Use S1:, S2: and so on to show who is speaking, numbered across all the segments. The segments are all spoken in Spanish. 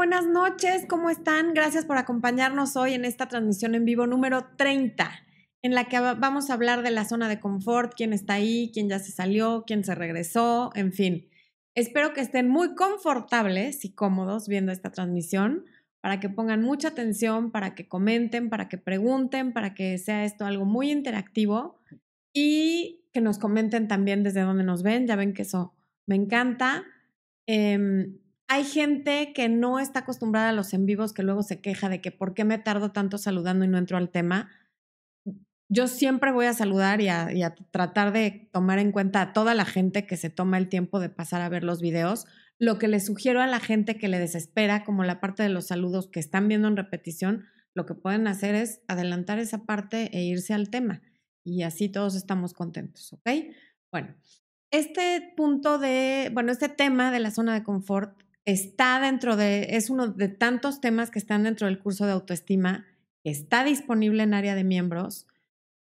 S1: buenas noches, ¿cómo están? Gracias por acompañarnos hoy en esta transmisión en vivo número 30, en la que vamos a hablar de la zona de confort, quién está ahí, quién ya se salió, quién se regresó, en fin. Espero que estén muy confortables y cómodos viendo esta transmisión para que pongan mucha atención, para que comenten, para que pregunten, para que sea esto algo muy interactivo y que nos comenten también desde dónde nos ven. Ya ven que eso me encanta. Em, hay gente que no está acostumbrada a los en vivos que luego se queja de que por qué me tardo tanto saludando y no entro al tema. Yo siempre voy a saludar y a, tratar de tomar en cuenta a toda la gente que se toma el tiempo de pasar a ver los videos. Lo que le sugiero a la gente que le desespera, como la parte de los saludos que están viendo en repetición, lo que pueden hacer es adelantar esa parte e irse al tema. Y así todos estamos contentos, ¿ok? Bueno, este punto de, bueno, este tema de la zona de confort está dentro de, es uno de tantos temas que están dentro del curso de autoestima, que está disponible en área de miembros.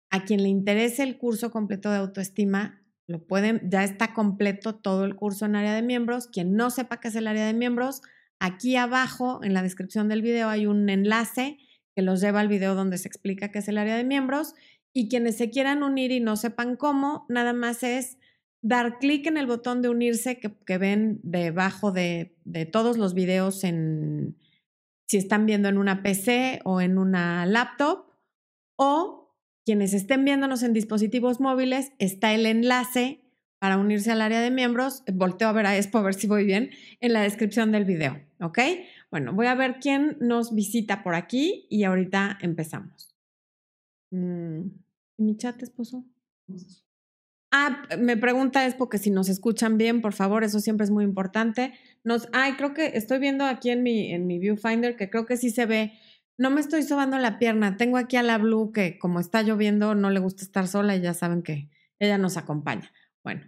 S1: A quien le interese el curso completo de autoestima, lo pueden, ya está completo todo el curso en área de miembros. Quien no sepa qué es el área de miembros, aquí abajo en la descripción del video hay un enlace que los lleva al video donde se explica qué es el área de miembros. Y quienes se quieran unir y no sepan cómo, nada más es dar clic en el botón de unirse que, ven debajo de, todos los videos en si están viendo en una PC o en una laptop o quienes estén viéndonos en dispositivos móviles está el enlace para unirse al área de miembros. Volteo a ver a Expo a ver si voy bien en la descripción del video, ¿ok? Bueno, voy a ver quién nos visita por aquí y ahorita empezamos. Mm, ¿Mi chat, esposo? Ah, me pregunta es porque si nos escuchan bien, por favor, eso siempre es muy importante. Nos, ay, creo que estoy viendo aquí en mi, en mi viewfinder que creo que sí se ve. No me estoy sobando la pierna. Tengo aquí a la Blue que como está lloviendo no le gusta estar sola y ya saben que ella nos acompaña. Bueno.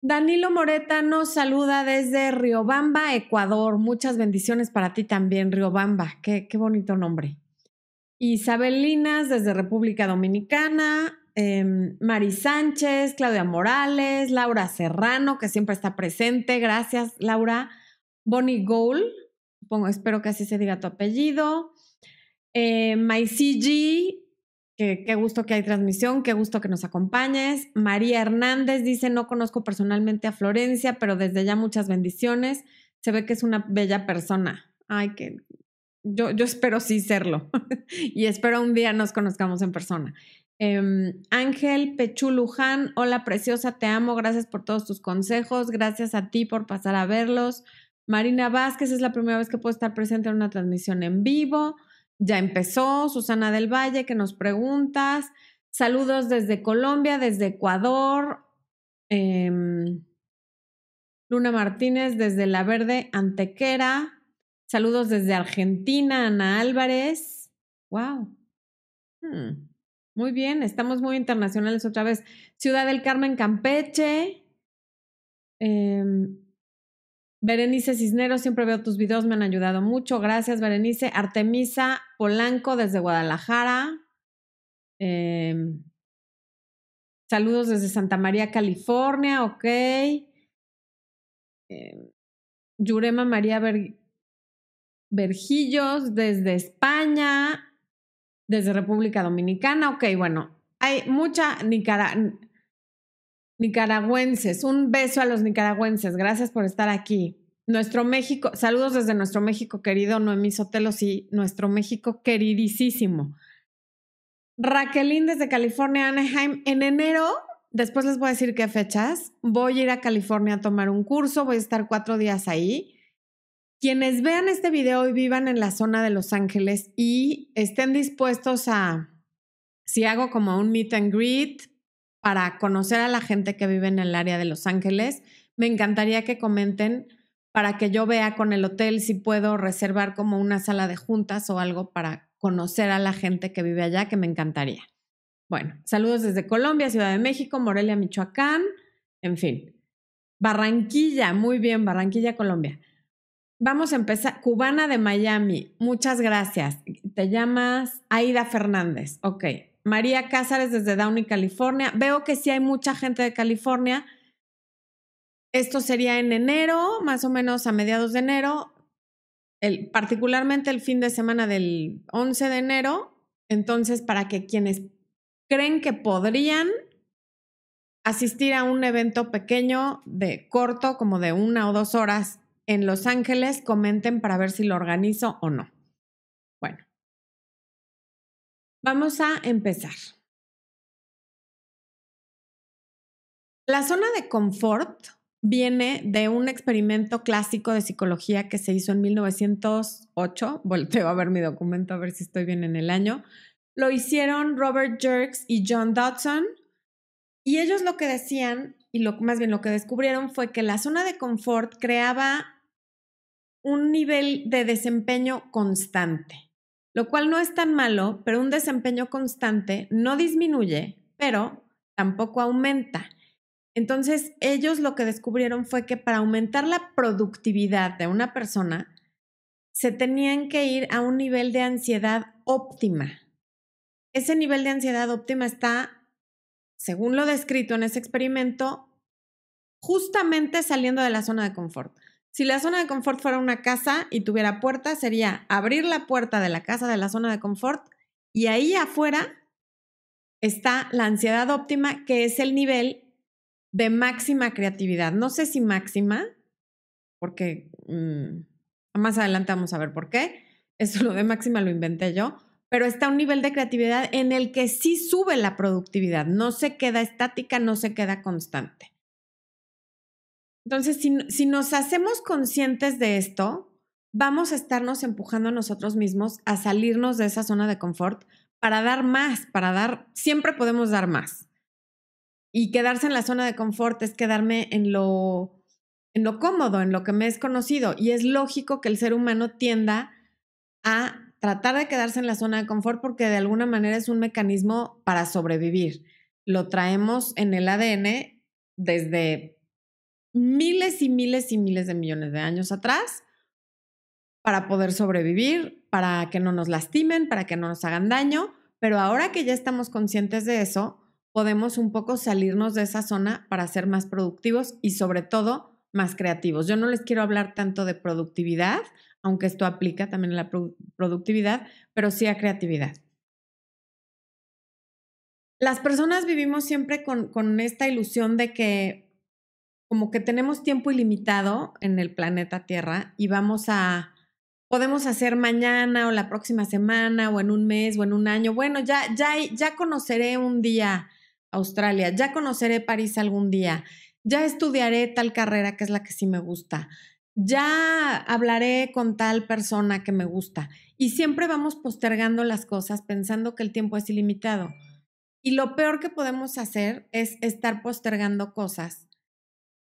S1: Danilo Moreta nos saluda desde Riobamba, Ecuador. Muchas bendiciones para ti también, Riobamba. Qué, qué bonito nombre. Isabel Linas desde República Dominicana. Em, Mari Sánchez, Claudia Morales, Laura Serrano, que siempre está presente. Gracias, Laura. Bonnie Gould, espero que así se diga tu apellido. Eh, MyCG, que qué gusto que hay transmisión, qué gusto que nos acompañes. María Hernández dice, no conozco personalmente a Florencia, pero desde ya muchas bendiciones. Se ve que es una bella persona. Ay, que yo espero sí serlo y espero un día nos conozcamos en persona. Em, Ángel Pechuluján, hola preciosa, te amo, gracias por todos tus consejos, gracias a ti por pasar a verlos. Marina Vázquez, es la primera vez que puedo estar presente en una transmisión en vivo. Ya empezó. Susana del Valle, que nos preguntas. Saludos desde Colombia, desde Ecuador. Em, Luna Martínez desde La Verde, Antequera. Saludos desde Argentina, Ana Álvarez. ¡Wow! Hmm. Muy bien, estamos muy internacionales otra vez. Ciudad del Carmen, Campeche. Em, Berenice Cisneros, siempre veo tus videos, me han ayudado mucho. Gracias, Berenice. Artemisa Polanco desde Guadalajara. Em, saludos desde Santa María, California, ok. Em, Yurema María Vergillos desde España desde República Dominicana. Ok, bueno, hay mucha nicaragüenses. Un beso a los nicaragüenses. Gracias por estar aquí. Nuestro México, saludos desde nuestro México querido, Noemí Sotelo, sí, nuestro México queridísimo. Raquelín desde California, Anaheim. En enero, después les voy a decir qué fechas, voy a ir a California a tomar un curso, voy a estar cuatro días ahí. Quienes vean este video y vivan en la zona de Los Ángeles y estén dispuestos a, si hago como un meet and greet para conocer a la gente que vive en el área de Los Ángeles, me encantaría que comenten para que yo vea con el hotel si puedo reservar como una sala de juntas o algo para conocer a la gente que vive allá, que me encantaría. Bueno, saludos desde Colombia, Ciudad de México, Morelia, Michoacán, en fin. Barranquilla, muy bien, Barranquilla, Colombia. Vamos a empezar. Cubana de Miami, muchas gracias. Te llamas Aida Fernández. Ok. María Cázares desde Downey, California. Veo que sí hay mucha gente de California. Esto sería en enero, más o menos a mediados de enero. el, particularmente el fin de semana del 11 de enero. Entonces, para que quienes creen que podrían asistir a un evento pequeño de corto, como de una o dos horas en Los Ángeles, comenten para ver si lo organizo o no. Bueno, vamos a empezar. La zona de confort viene de un experimento clásico de psicología que se hizo en 1908. Volteo a ver mi documento a ver si estoy bien en el año. Lo hicieron Robert Jerks y John Dodson. Y ellos lo que decían, y lo, más bien lo que descubrieron, fue que la zona de confort creaba un nivel de desempeño constante, lo cual no es tan malo, pero un desempeño constante no disminuye, pero tampoco aumenta. Entonces, ellos lo que descubrieron fue que para aumentar la productividad de una persona, se tenían que ir a un nivel de ansiedad óptima. Ese nivel de ansiedad óptima está, según lo descrito en ese experimento, justamente saliendo de la zona de confort. Si la zona de confort fuera una casa y tuviera puerta, sería abrir la puerta de la casa de la zona de confort y ahí afuera está la ansiedad óptima, que es el nivel de máxima creatividad. No sé si máxima, porque mm, más adelante vamos a ver por qué. Eso lo de máxima lo inventé yo, pero está un nivel de creatividad en el que sí sube la productividad, no se queda estática, no se queda constante. Entonces, si, si nos hacemos conscientes de esto, vamos a estarnos empujando a nosotros mismos a salirnos de esa zona de confort para dar más, para dar, siempre podemos dar más. Y quedarse en la zona de confort es quedarme en lo, en lo cómodo, en lo que me es conocido. Y es lógico que el ser humano tienda a tratar de quedarse en la zona de confort porque de alguna manera es un mecanismo para sobrevivir. Lo traemos en el ADN desde miles y miles y miles de millones de años atrás para poder sobrevivir, para que no nos lastimen, para que no nos hagan daño. Pero ahora que ya estamos conscientes de eso, podemos un poco salirnos de esa zona para ser más productivos y sobre todo más creativos. Yo no les quiero hablar tanto de productividad, aunque esto aplica también a la productividad, pero sí a creatividad. Las personas vivimos siempre con, con esta ilusión de que como que tenemos tiempo ilimitado en el planeta Tierra y vamos a, podemos hacer mañana o la próxima semana o en un mes o en un año. Bueno, ya, ya, ya conoceré un día Australia, ya conoceré París algún día, ya estudiaré tal carrera que es la que sí me gusta, ya hablaré con tal persona que me gusta. Y siempre vamos postergando las cosas pensando que el tiempo es ilimitado. Y lo peor que podemos hacer es estar postergando cosas.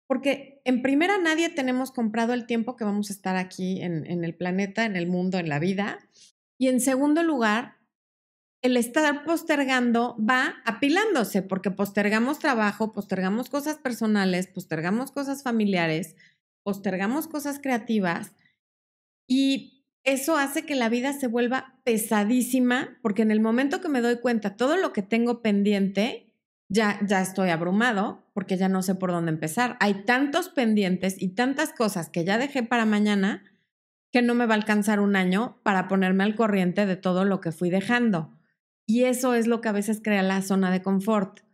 S1: Porque en primera nadie tenemos comprado el tiempo que vamos a estar aquí en, en el planeta, en el mundo, en la vida. Y en segundo lugar, el estar postergando va apilándose, porque postergamos trabajo, postergamos cosas personales, postergamos cosas familiares, postergamos cosas creativas y eso hace que la vida se vuelva pesadísima, porque en el momento que me doy cuenta todo lo que tengo pendiente, ya, ya estoy abrumado, porque ya no sé por dónde empezar. Hay tantos pendientes y tantas cosas que ya dejé para mañana que no me va a alcanzar un año para ponerme al corriente de todo lo que fui dejando. Y eso es lo que a veces crea la zona de confort.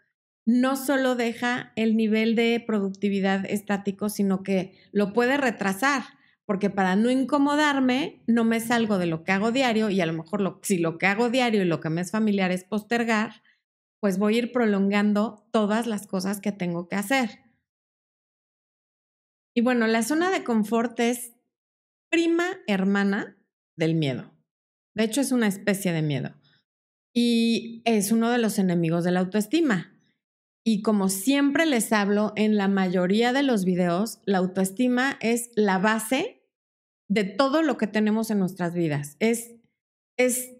S1: No solo deja el nivel de productividad estático, sino que lo puede retrasar, porque para no incomodarme, no me salgo de lo que hago diario y a lo mejor si lo que hago diario y lo que me es familiar es postergar, pues voy a ir prolongando todas las cosas que tengo que hacer. Y bueno, la zona de confort es prima hermana del miedo. De hecho, es una especie de miedo y es uno de los enemigos de la autoestima. Y como siempre les hablo en la mayoría de los videos, la autoestima es la base de todo lo que tenemos en nuestras vidas. Es, es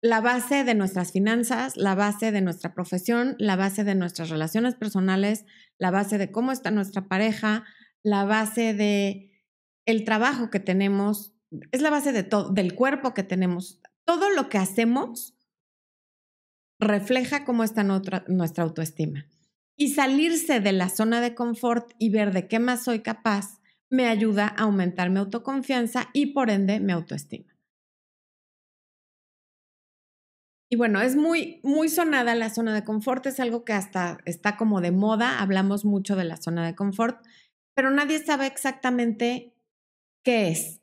S1: la base de nuestras finanzas, la base de nuestra profesión, la base de nuestras relaciones personales, la base de cómo está nuestra pareja, la base de el trabajo que tenemos, es la base de todo, del cuerpo que tenemos todo lo que hacemos refleja cómo está nuestra, autoestima. Y salirse de la zona de confort y ver de qué más soy capaz me ayuda a aumentar mi autoconfianza y por ende mi autoestima. Y bueno, es muy, muy sonada la zona de confort, es algo que hasta está como de moda, hablamos mucho de la zona de confort, pero nadie sabe exactamente qué es.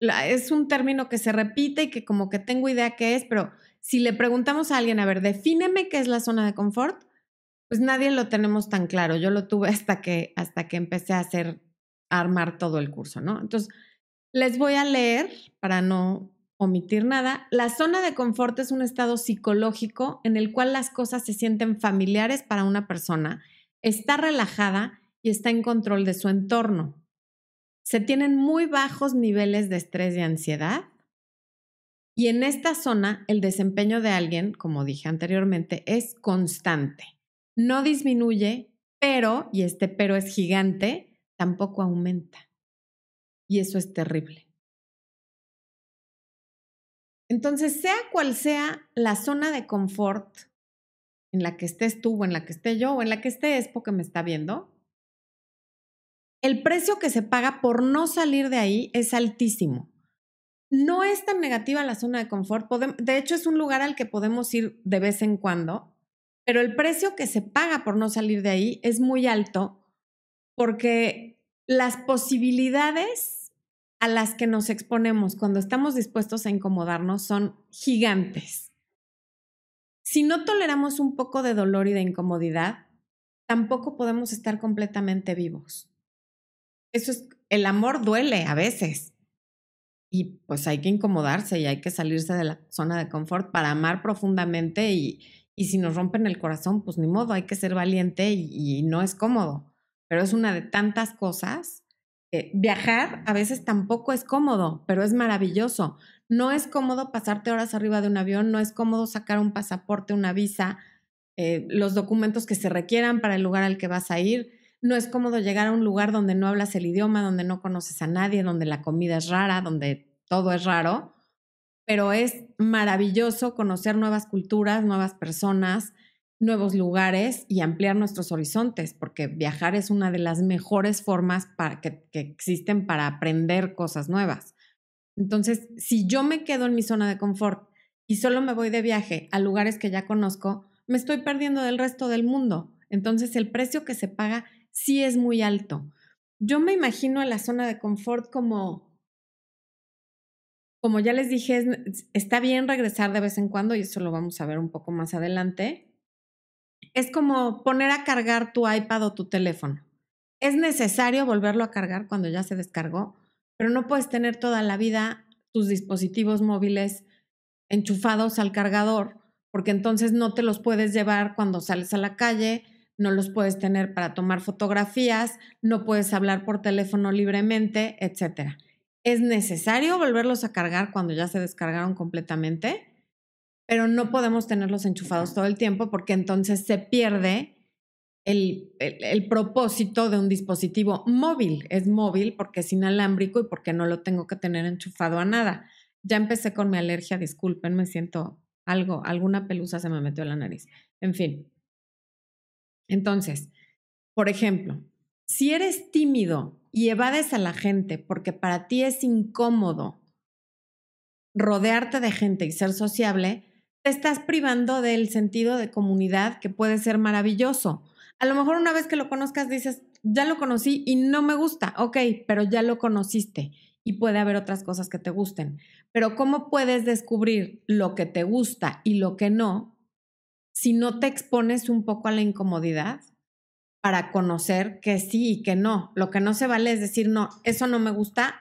S1: es un término que se repite y que como que tengo idea qué es, pero si le preguntamos a alguien, a ver, defíneme qué es la zona de confort, pues nadie lo tenemos tan claro. Yo lo tuve hasta que, hasta que empecé a hacer, a armar todo el curso, ¿no? Entonces, les voy a leer para no omitir nada, la zona de confort es un estado psicológico en el cual las cosas se sienten familiares para una persona, está relajada y está en control de su entorno. Se tienen muy bajos niveles de estrés y ansiedad. Y en esta zona, el desempeño de alguien, como dije anteriormente, es constante. No disminuye, pero, y este pero es gigante, tampoco aumenta. Y eso es terrible. Entonces, sea cual sea la zona de confort en la que estés tú o en la que esté yo o en la que esté Expo que me está viendo, el precio que se paga por no salir de ahí es altísimo. No es tan negativa la zona de confort, de hecho es un lugar al que podemos ir de vez en cuando, pero el precio que se paga por no salir de ahí es muy alto porque las posibilidades a las que nos exponemos cuando estamos dispuestos a incomodarnos son gigantes. Si no toleramos un poco de dolor y de incomodidad, tampoco podemos estar completamente vivos. Eso es, el amor duele a veces. Y pues hay que incomodarse y hay que salirse de la zona de confort para amar profundamente y, y si nos rompen el corazón, pues ni modo, hay que ser valiente y, no es cómodo. Pero es una de tantas cosas viajar a veces tampoco es cómodo, pero es maravilloso. No es cómodo pasarte horas arriba de un avión, no es cómodo sacar un pasaporte, una visa, eh, los documentos que se requieran para el lugar al que vas a ir. No es cómodo llegar a un lugar donde no hablas el idioma, donde no conoces a nadie, donde la comida es rara, donde todo es raro, pero es maravilloso conocer nuevas culturas, nuevas personas, nuevos lugares y ampliar nuestros horizontes, porque viajar es una de las mejores formas que, que, existen para aprender cosas nuevas. Entonces, si yo me quedo en mi zona de confort y solo me voy de viaje a lugares que ya conozco, me estoy perdiendo del resto del mundo. Entonces, el precio que se paga sí es muy alto. Yo me imagino a la zona de confort como, como ya les dije, está bien regresar de vez en cuando y eso lo vamos a ver un poco más adelante, es como poner a cargar tu iPad o tu teléfono. Es necesario volverlo a cargar cuando ya se descargó, pero no puedes tener toda la vida tus dispositivos móviles enchufados al cargador, porque entonces no te los puedes llevar cuando sales a la calle, no los puedes tener para tomar fotografías, no puedes hablar por teléfono libremente, etc. Es necesario volverlos a cargar cuando ya se descargaron completamente pero no podemos tenerlos enchufados todo el tiempo porque entonces se pierde el, el, propósito de un dispositivo móvil. Es móvil porque es inalámbrico y porque no lo tengo que tener enchufado a nada. Ya empecé con mi alergia, disculpen, me siento algo, alguna pelusa se me metió en la nariz. En fin. Entonces, por ejemplo, si eres tímido y evades a la gente porque para ti es incómodo rodearte de gente y ser sociable, te estás privando del sentido de comunidad que puede ser maravilloso. A lo mejor una vez que lo conozcas dices, ya lo conocí y no me gusta, ok, pero ya lo conociste y puede haber otras cosas que te gusten. Pero ¿cómo puedes descubrir lo que te gusta y lo que no si no te expones un poco a la incomodidad para conocer que sí y que no? Lo que no se vale es decir, no, eso no me gusta,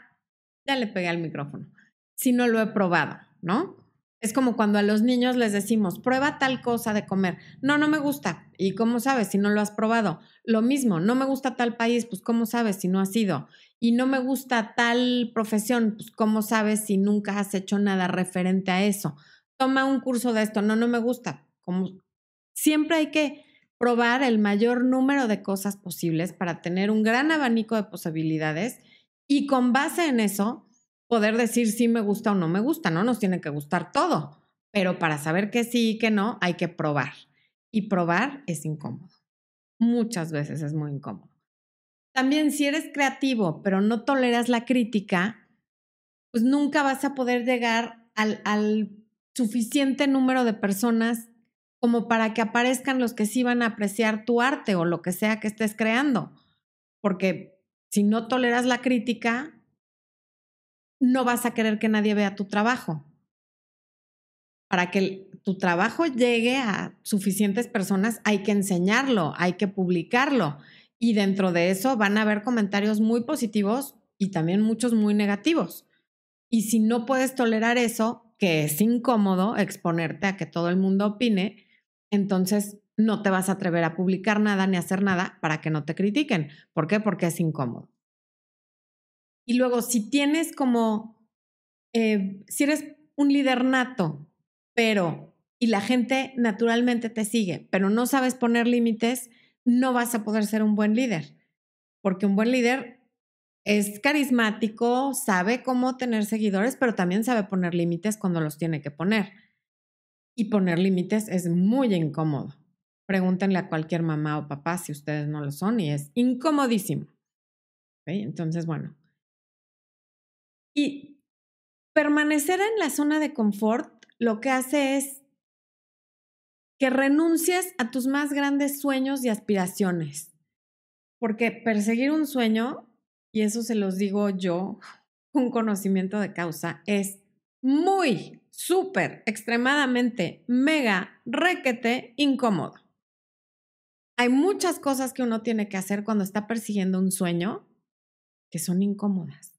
S1: ya le pegué al micrófono, si no lo he probado, ¿no? Es como cuando a los niños les decimos, prueba tal cosa de comer. No, no me gusta. ¿Y cómo sabes si no lo has probado? Lo mismo, no me gusta tal país, pues ¿cómo sabes si no has ido? Y no me gusta tal profesión, pues ¿cómo sabes si nunca has hecho nada referente a eso? Toma un curso de esto, no, no me gusta. Como siempre hay que probar el mayor número de cosas posibles para tener un gran abanico de posibilidades y con base en eso poder decir si me gusta o no me gusta, ¿no? Nos tiene que gustar todo, pero para saber que sí y que no, hay que probar. Y probar es incómodo. Muchas veces es muy incómodo. también si eres creativo, pero no toleras la crítica, pues nunca vas a poder llegar al, al suficiente número de personas como para que aparezcan los que sí van a apreciar tu arte o lo que sea que estés creando. Porque si no toleras la crítica, no vas a querer que nadie vea tu trabajo. Para que tu trabajo llegue a suficientes personas, hay que enseñarlo, hay que publicarlo. Y dentro de eso van a haber comentarios muy positivos y también muchos muy negativos. Y si no puedes tolerar eso, que es incómodo exponerte a que todo el mundo opine, entonces no te vas a atrever a publicar nada ni a hacer nada para que no te critiquen. ¿Por qué? Porque es incómodo. Y luego, si tienes como, eh, si eres un líder nato, pero, y la gente naturalmente te sigue, pero no sabes poner límites, no vas a poder ser un buen líder. Porque un buen líder es carismático, sabe cómo tener seguidores, pero también sabe poner límites cuando los tiene que poner. Y poner límites es muy incómodo. Pregúntenle a cualquier mamá o papá si ustedes no lo son y es incomodísimo. Entonces, bueno. Y permanecer en la zona de confort lo que hace es que renuncies a tus más grandes sueños y aspiraciones. Porque perseguir un sueño, y eso se los digo yo, un conocimiento de causa, es muy, súper, extremadamente, mega, requete, incómodo. Hay muchas cosas que uno tiene que hacer cuando está persiguiendo un sueño que son incómodas.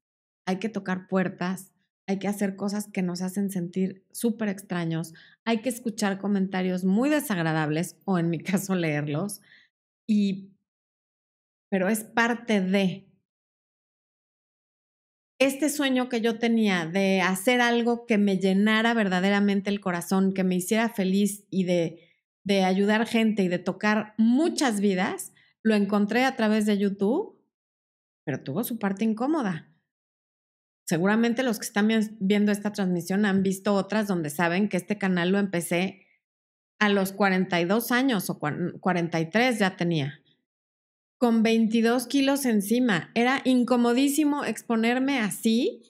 S1: Hay que tocar puertas, hay que hacer cosas que nos hacen sentir súper extraños, hay que escuchar comentarios muy desagradables o en mi caso leerlos, y, pero es parte de, este sueño que yo tenía de hacer algo que me llenara verdaderamente el corazón, que me hiciera feliz y de, de ayudar gente y de tocar muchas vidas, lo encontré a través de YouTube, pero tuvo su parte incómoda. Seguramente los que están viendo esta transmisión han visto otras donde saben que este canal lo empecé a los 42 años o 43 ya tenía con 22 kilos encima. Era incomodísimo exponerme así,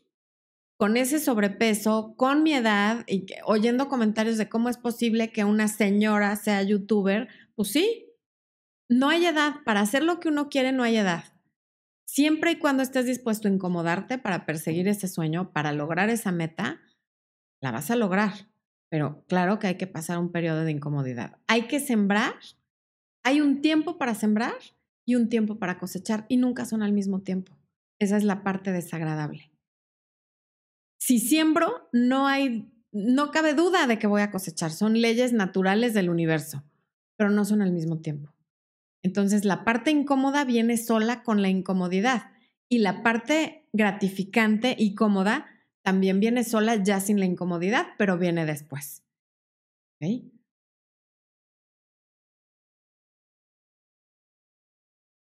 S1: con ese sobrepeso, con mi edad y oyendo comentarios de cómo es posible que una señora sea youtuber. Pues sí, no hay edad. Para hacer lo que uno quiere, no hay edad. Siempre y cuando estés dispuesto a incomodarte para perseguir ese sueño, para lograr esa meta, la vas a lograr. Pero claro que hay que pasar un periodo de incomodidad. Hay que sembrar. Hay un tiempo para sembrar y un tiempo para cosechar y nunca son al mismo tiempo. Esa es la parte desagradable. Si siembro, no hay, no cabe duda de que voy a cosechar. Son leyes naturales del universo, pero no son al mismo tiempo. Entonces, la parte incómoda viene sola con la incomodidad y la parte gratificante y cómoda también viene sola ya sin la incomodidad, pero viene después. ¿Okay?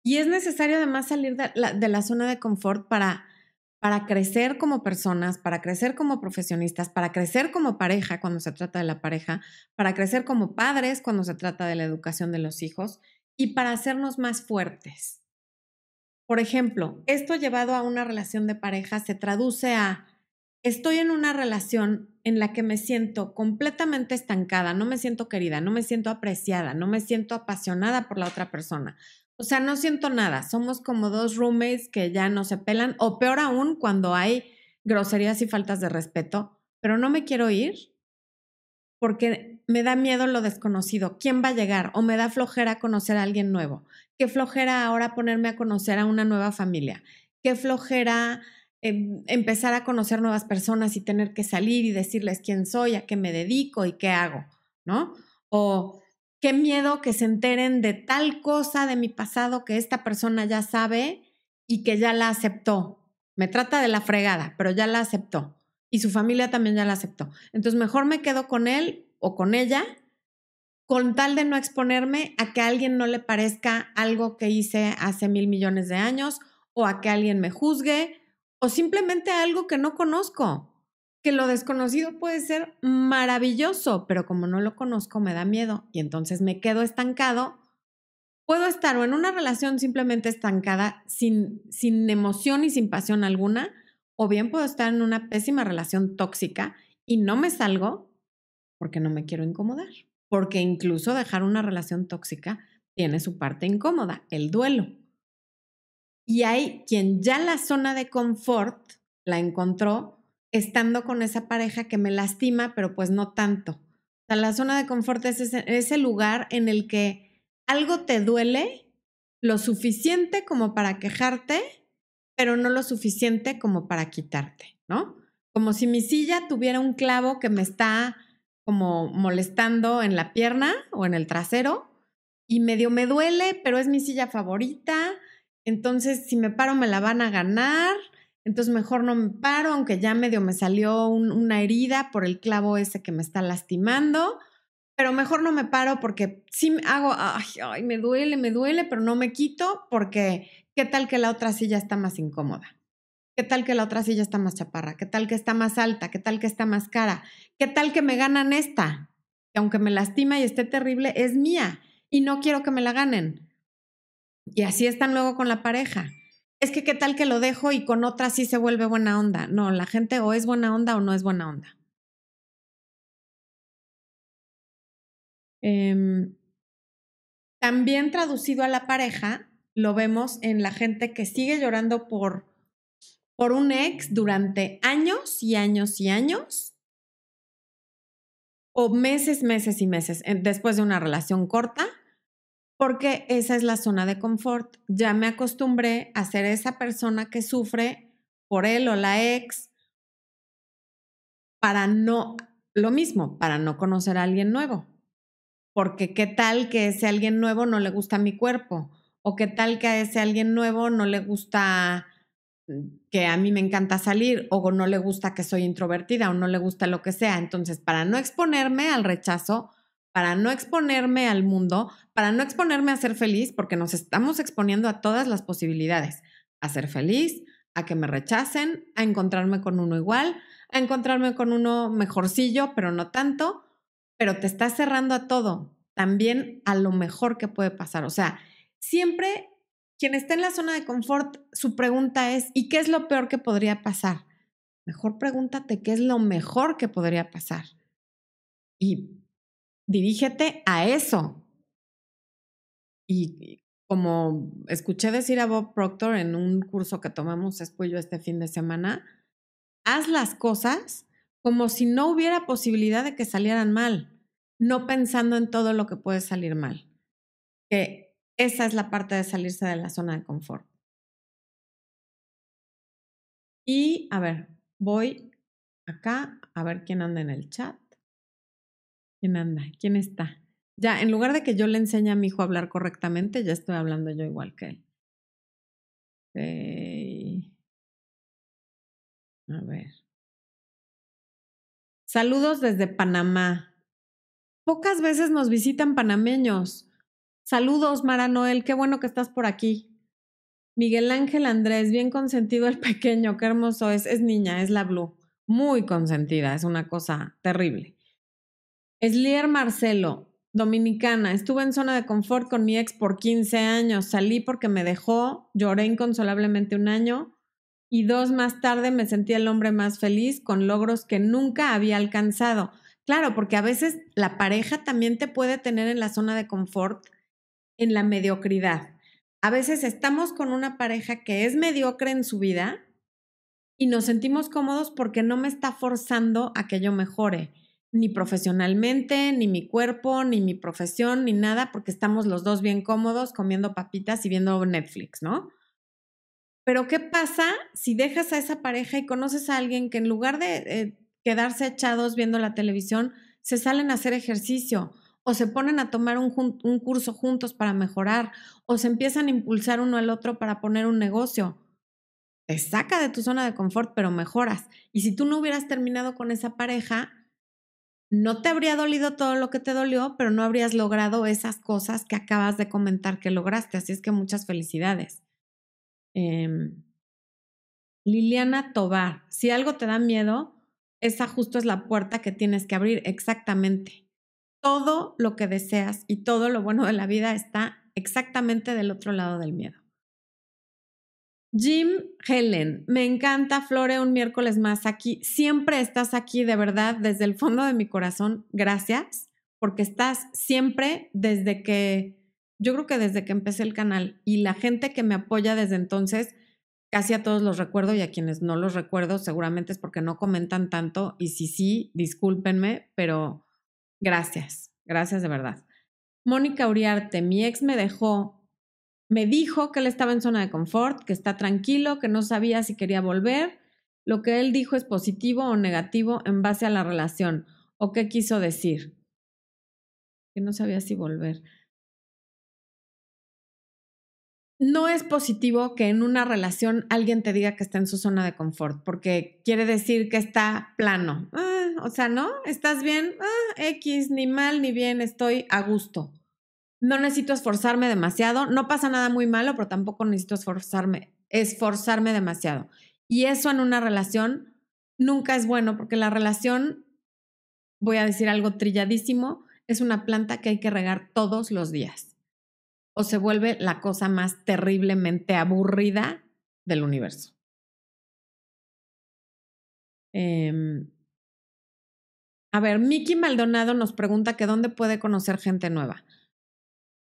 S1: Y es necesario además salir de la, zona de confort para, para crecer como personas, para crecer como profesionistas, para crecer como pareja cuando se trata de la pareja, para crecer como padres cuando se trata de la educación de los hijos y para hacernos más fuertes. Por ejemplo, esto llevado a una relación de pareja se traduce a estoy en una relación en la que me siento completamente estancada, no me siento querida, no me siento apreciada, no me siento apasionada por la otra persona, o sea, no siento nada. Somos como dos roommates que ya no se pelan, o peor aún, cuando hay groserías y faltas de respeto, pero no me quiero ir porque me da miedo lo desconocido. ¿Quién va a llegar? O me da flojera conocer a alguien nuevo. Qué flojera ahora ponerme a conocer a una nueva familia. Qué flojera em, empezar a conocer nuevas personas y tener que salir y decirles quién soy, a qué me dedico y qué hago, ¿no? O qué miedo que se enteren de tal cosa de mi pasado que esta persona ya sabe y que ya la aceptó. Me trata de la fregada, pero ya la aceptó. Y su familia también ya la aceptó. Entonces, mejor me quedo con él o con ella con tal de no exponerme a que a alguien no le parezca algo que hice hace mil millones de años o a que alguien me juzgue o simplemente algo que no conozco que lo desconocido puede ser maravilloso, pero como no lo conozco me da miedo y entonces me quedo estancado puedo estar o en una relación simplemente estancada, sin, sin emoción y sin pasión alguna, o bien puedo estar en una pésima relación tóxica y no me salgo porque no me quiero incomodar. Porque incluso dejar una relación tóxica tiene su parte incómoda, el duelo. Y hay quien ya la zona de confort la encontró estando con esa pareja que me lastima, pero pues no tanto. O sea, la zona de confort es ese, ese lugar en el que algo te duele lo suficiente como para quejarte, pero no lo suficiente como para quitarte, ¿no? Como si mi silla tuviera un clavo que me está como molestando en la pierna o en el trasero y medio me duele, pero es mi silla favorita. Entonces, si me paro, me la van a ganar. Entonces, mejor no me paro, aunque ya medio me salió una herida por el clavo ese que me está lastimando. Pero mejor no me paro porque sí hago, ay, ay, me duele, me duele, pero no me quito porque qué tal que la otra silla está más incómoda. ¿Qué tal que la otra silla está más chaparra? ¿Qué tal que está más alta? ¿Qué tal que está más cara? ¿Qué tal que me ganan esta? Que aunque me lastima y esté terrible, es mía y no quiero que me la ganen. Y así están luego con la pareja. Es que qué tal que lo dejo y con otra sí se vuelve buena onda. No, la gente o es buena onda o no es buena onda. Em, también traducido a la pareja, lo vemos en la gente que sigue llorando por por un ex durante años y años y años o meses, meses y meses después de una relación corta, porque esa es la zona de confort. Ya me acostumbré a ser esa persona que sufre por él o la ex para no, lo mismo, para no conocer a alguien nuevo. Porque qué tal que ese alguien nuevo no le gusta mi cuerpo, o qué tal que a ese alguien nuevo no le gusta que a mí me encanta salir o no le gusta que soy introvertida o no le gusta lo que sea. Entonces, para no exponerme al rechazo, para no exponerme al mundo, para no exponerme a ser feliz, porque nos estamos exponiendo a todas las posibilidades, a ser feliz, a que me rechacen, a encontrarme con uno igual, a encontrarme con uno mejorcillo, pero no tanto, pero te estás cerrando a todo, también a lo mejor que puede pasar. O sea, siempre quien está en la zona de confort, su pregunta es, ¿y qué es lo peor que podría pasar? Mejor pregúntate qué es lo mejor que podría pasar. Y dirígete a eso. Y como escuché decir a Bob Proctor en un curso que tomamos después yo este fin de semana, haz las cosas como si no hubiera posibilidad de que salieran mal, no pensando en todo lo que puede salir mal. Que esa es la parte de salirse de la zona de confort. Y a ver, voy acá a ver quién anda en el chat. ¿Quién anda? ¿Quién está? Ya, en lugar de que yo le enseñe a mi hijo a hablar correctamente, ya estoy hablando yo igual que él. A ver. Saludos desde Panamá. Pocas veces nos visitan panameños. Saludos, Mara Noel, qué bueno que estás por aquí. Miguel Ángel Andrés, bien consentido el pequeño, qué hermoso es. Es niña, es la Blue. Muy consentida, es una cosa terrible. Eslier Marcelo, dominicana, estuve en zona de confort con mi ex por 15 años, salí porque me dejó, lloré inconsolablemente un año y dos más tarde me sentí el hombre más feliz con logros que nunca había alcanzado. Claro, porque a veces la pareja también te puede tener en la zona de confort en la mediocridad. A veces estamos con una pareja que es mediocre en su vida y nos sentimos cómodos porque no me está forzando a que yo mejore, ni profesionalmente, ni mi cuerpo, ni mi profesión, ni nada, porque estamos los dos bien cómodos comiendo papitas y viendo Netflix, ¿no? Pero ¿qué pasa si dejas a esa pareja y conoces a alguien que en lugar de eh, quedarse echados viendo la televisión, se salen a hacer ejercicio o se ponen a tomar un, curso juntos para mejorar, o se empiezan a impulsar uno al otro para poner un negocio. Te saca de tu zona de confort, pero mejoras. Y si tú no hubieras terminado con esa pareja, no te habría dolido todo lo que te dolió, pero no habrías logrado esas cosas que acabas de comentar que lograste. Así es que muchas felicidades. Em, Liliana Tobar, si algo te da miedo, esa justo es la puerta que tienes que abrir exactamente todo lo que deseas y todo lo bueno de la vida está exactamente del otro lado del miedo. Jim Helen, me encanta Flore un miércoles más aquí. Siempre estás aquí, de verdad, desde el fondo de mi corazón. Gracias, porque estás siempre desde que, yo creo que desde que empecé el canal y la gente que me apoya desde entonces, casi a todos los recuerdo y a quienes no los recuerdo seguramente es porque no comentan tanto y si sí, discúlpenme, pero gracias, gracias de verdad. Mónica Uriarte, mi ex me dejó me dijo que él estaba en zona de confort, que está tranquilo, que no sabía si quería volver. Lo que él dijo es positivo o negativo en base a la relación. ¿O qué quiso decir? Que no sabía si volver. No es positivo que en una relación alguien te diga que está en su zona de confort, porque quiere decir que está plano. Ah, o sea, ¿no? ¿Estás bien? Ah, X, ni mal ni bien, estoy a gusto no necesito esforzarme demasiado, no pasa nada muy malo, pero tampoco necesito esforzarme, esforzarme demasiado. Y eso en una relación nunca es bueno, porque la relación, voy a decir algo trilladísimo, es una planta que hay que regar todos los días. O se vuelve la cosa más terriblemente aburrida del universo. Em, a ver, Miki Maldonado nos pregunta que dónde puede conocer gente nueva.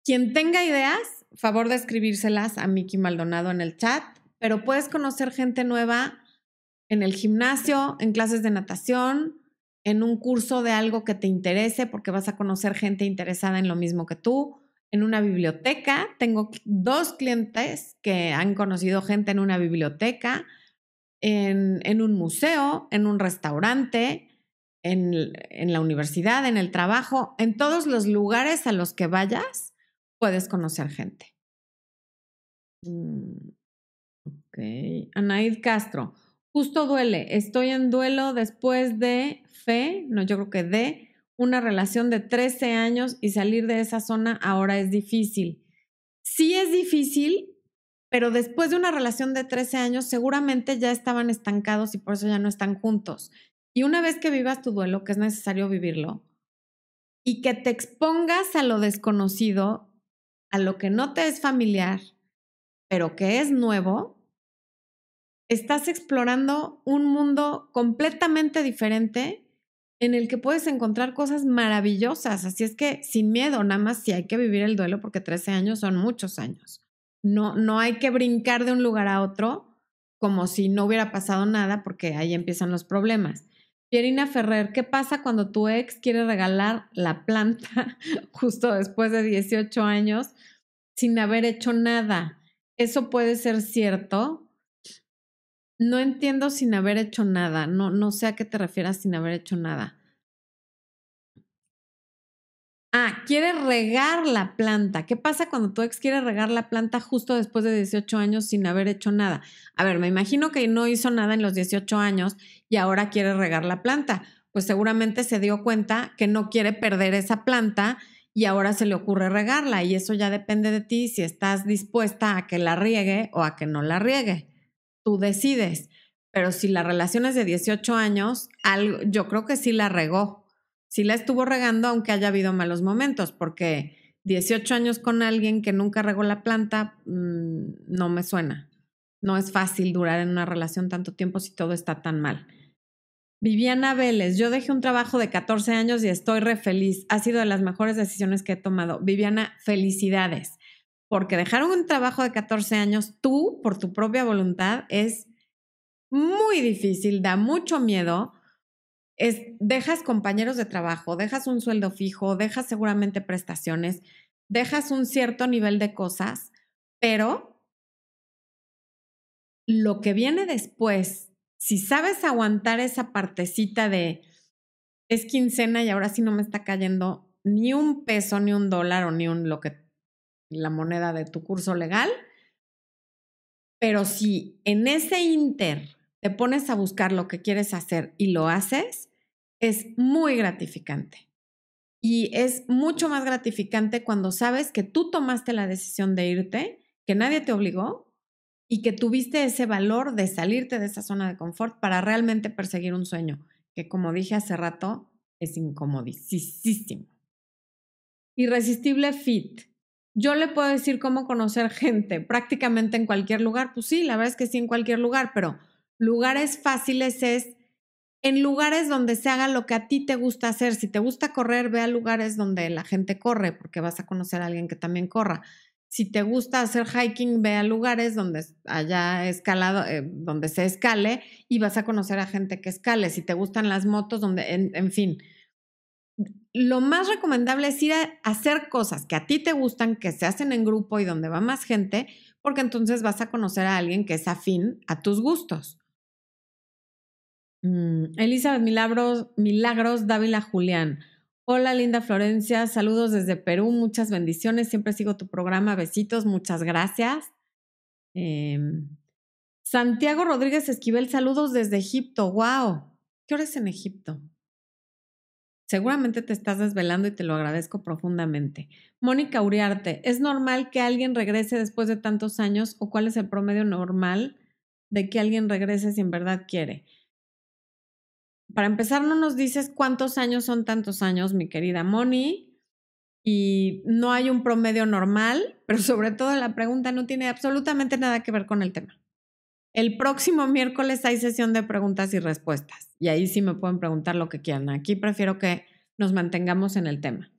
S1: Quien tenga ideas, favor de escribírselas a Miki Maldonado en el chat, pero puedes conocer gente nueva en el gimnasio, en clases de natación, en un curso de algo que te interese, porque vas a conocer gente interesada en lo mismo que tú, en una biblioteca. Tengo dos clientes que han conocido gente en una biblioteca, en, un museo, en un restaurante, en, en la universidad, en el trabajo, en todos los lugares a los que vayas puedes conocer gente. Mm, ok. Anaid Castro, justo duele. Estoy en duelo después de fe, no, yo creo que de una relación de 13 años y salir de esa zona ahora es difícil. Sí es difícil, pero después de una relación de 13 años seguramente ya estaban estancados y por eso ya no están juntos. Y una vez que vivas tu duelo, que es necesario vivirlo, y que te expongas a lo desconocido, a lo que no te es familiar, pero que es nuevo, estás explorando un mundo completamente diferente en el que puedes encontrar cosas maravillosas. Así es que sin miedo, nada más si hay que vivir el duelo porque 13 años son muchos años. No, no hay que brincar de un lugar a otro como si no hubiera pasado nada porque ahí empiezan los problemas. Pierina Ferrer, ¿qué pasa cuando tu ex quiere regalar la planta justo después de 18 años sin haber hecho nada? ¿Eso puede ser cierto? No entiendo sin haber hecho nada. No, no sé a qué te refieras sin haber hecho nada. Ah, quiere regar la planta. ¿Qué pasa cuando tu ex quiere regar la planta justo después de 18 años sin haber hecho nada? A ver, me imagino que no hizo nada en los 18 años y ahora quiere regar la planta. Pues seguramente se dio cuenta que no quiere perder esa planta y ahora se le ocurre regarla y eso ya depende de ti si estás dispuesta a que la riegue o a que no la riegue. Tú decides. Pero si la relación es de 18 años, algo, yo creo que sí la regó sí la estuvo regando aunque haya habido malos momentos, porque 18 años con alguien que nunca regó la planta mm, no me suena. No es fácil durar en una relación tanto tiempo si todo está tan mal. Viviana Vélez, yo dejé un trabajo de 14 años y estoy re feliz. Ha sido de las mejores decisiones que he tomado. Viviana, felicidades. Porque dejar un trabajo de 14 años tú, por tu propia voluntad, es muy difícil, da mucho miedo es, dejas compañeros de trabajo, dejas un sueldo fijo, dejas seguramente prestaciones, dejas un cierto nivel de cosas, pero lo que viene después, si sabes aguantar esa partecita de es quincena y ahora sí no me está cayendo ni un peso, ni un dólar o ni un lo que la moneda de tu curso legal, pero si en ese inter te pones a buscar lo que quieres hacer y lo haces, es muy gratificante. Y es mucho más gratificante cuando sabes que tú tomaste la decisión de irte, que nadie te obligó y que tuviste ese valor de salirte de esa zona de confort para realmente perseguir un sueño, que como dije hace rato, es incomodísimo. Irresistible Fit. yo le puedo decir cómo conocer gente prácticamente en cualquier lugar. Pues sí, la verdad es que sí en cualquier lugar, pero lugares fáciles es en lugares donde se haga lo que a ti te gusta hacer. Si te gusta correr, ve a lugares donde la gente corre, porque vas a conocer a alguien que también corra. Si te gusta hacer hiking, ve a lugares donde haya escalado, eh, donde se escale y vas a conocer a gente que escale. Si te gustan las motos, donde, en fin, lo más recomendable es ir a hacer cosas que a ti te gustan, que se hacen en grupo y donde va más gente, porque entonces vas a conocer a alguien que es afín a tus gustos. Mm, Elizabeth Milagros, Milagros Dávila Julián. Hola, linda Florencia. Saludos desde Perú. Muchas bendiciones. Siempre sigo tu programa. Besitos. Muchas gracias. Em, Santiago Rodríguez Esquivel. Saludos desde Egipto. ¡Wow! ¿Qué hora es en Egipto? Seguramente te estás desvelando y te lo agradezco profundamente. Mónica Uriarte, ¿es normal que alguien regrese después de tantos años o cuál es el promedio normal de que alguien regrese si en verdad quiere? Para empezar, no nos dices cuántos años son tantos años, mi querida Moni, y no hay un promedio normal, pero sobre todo la pregunta no tiene absolutamente nada que ver con el tema. El próximo miércoles hay sesión de preguntas y respuestas y ahí sí me pueden preguntar lo que quieran. Aquí prefiero que nos mantengamos en el tema.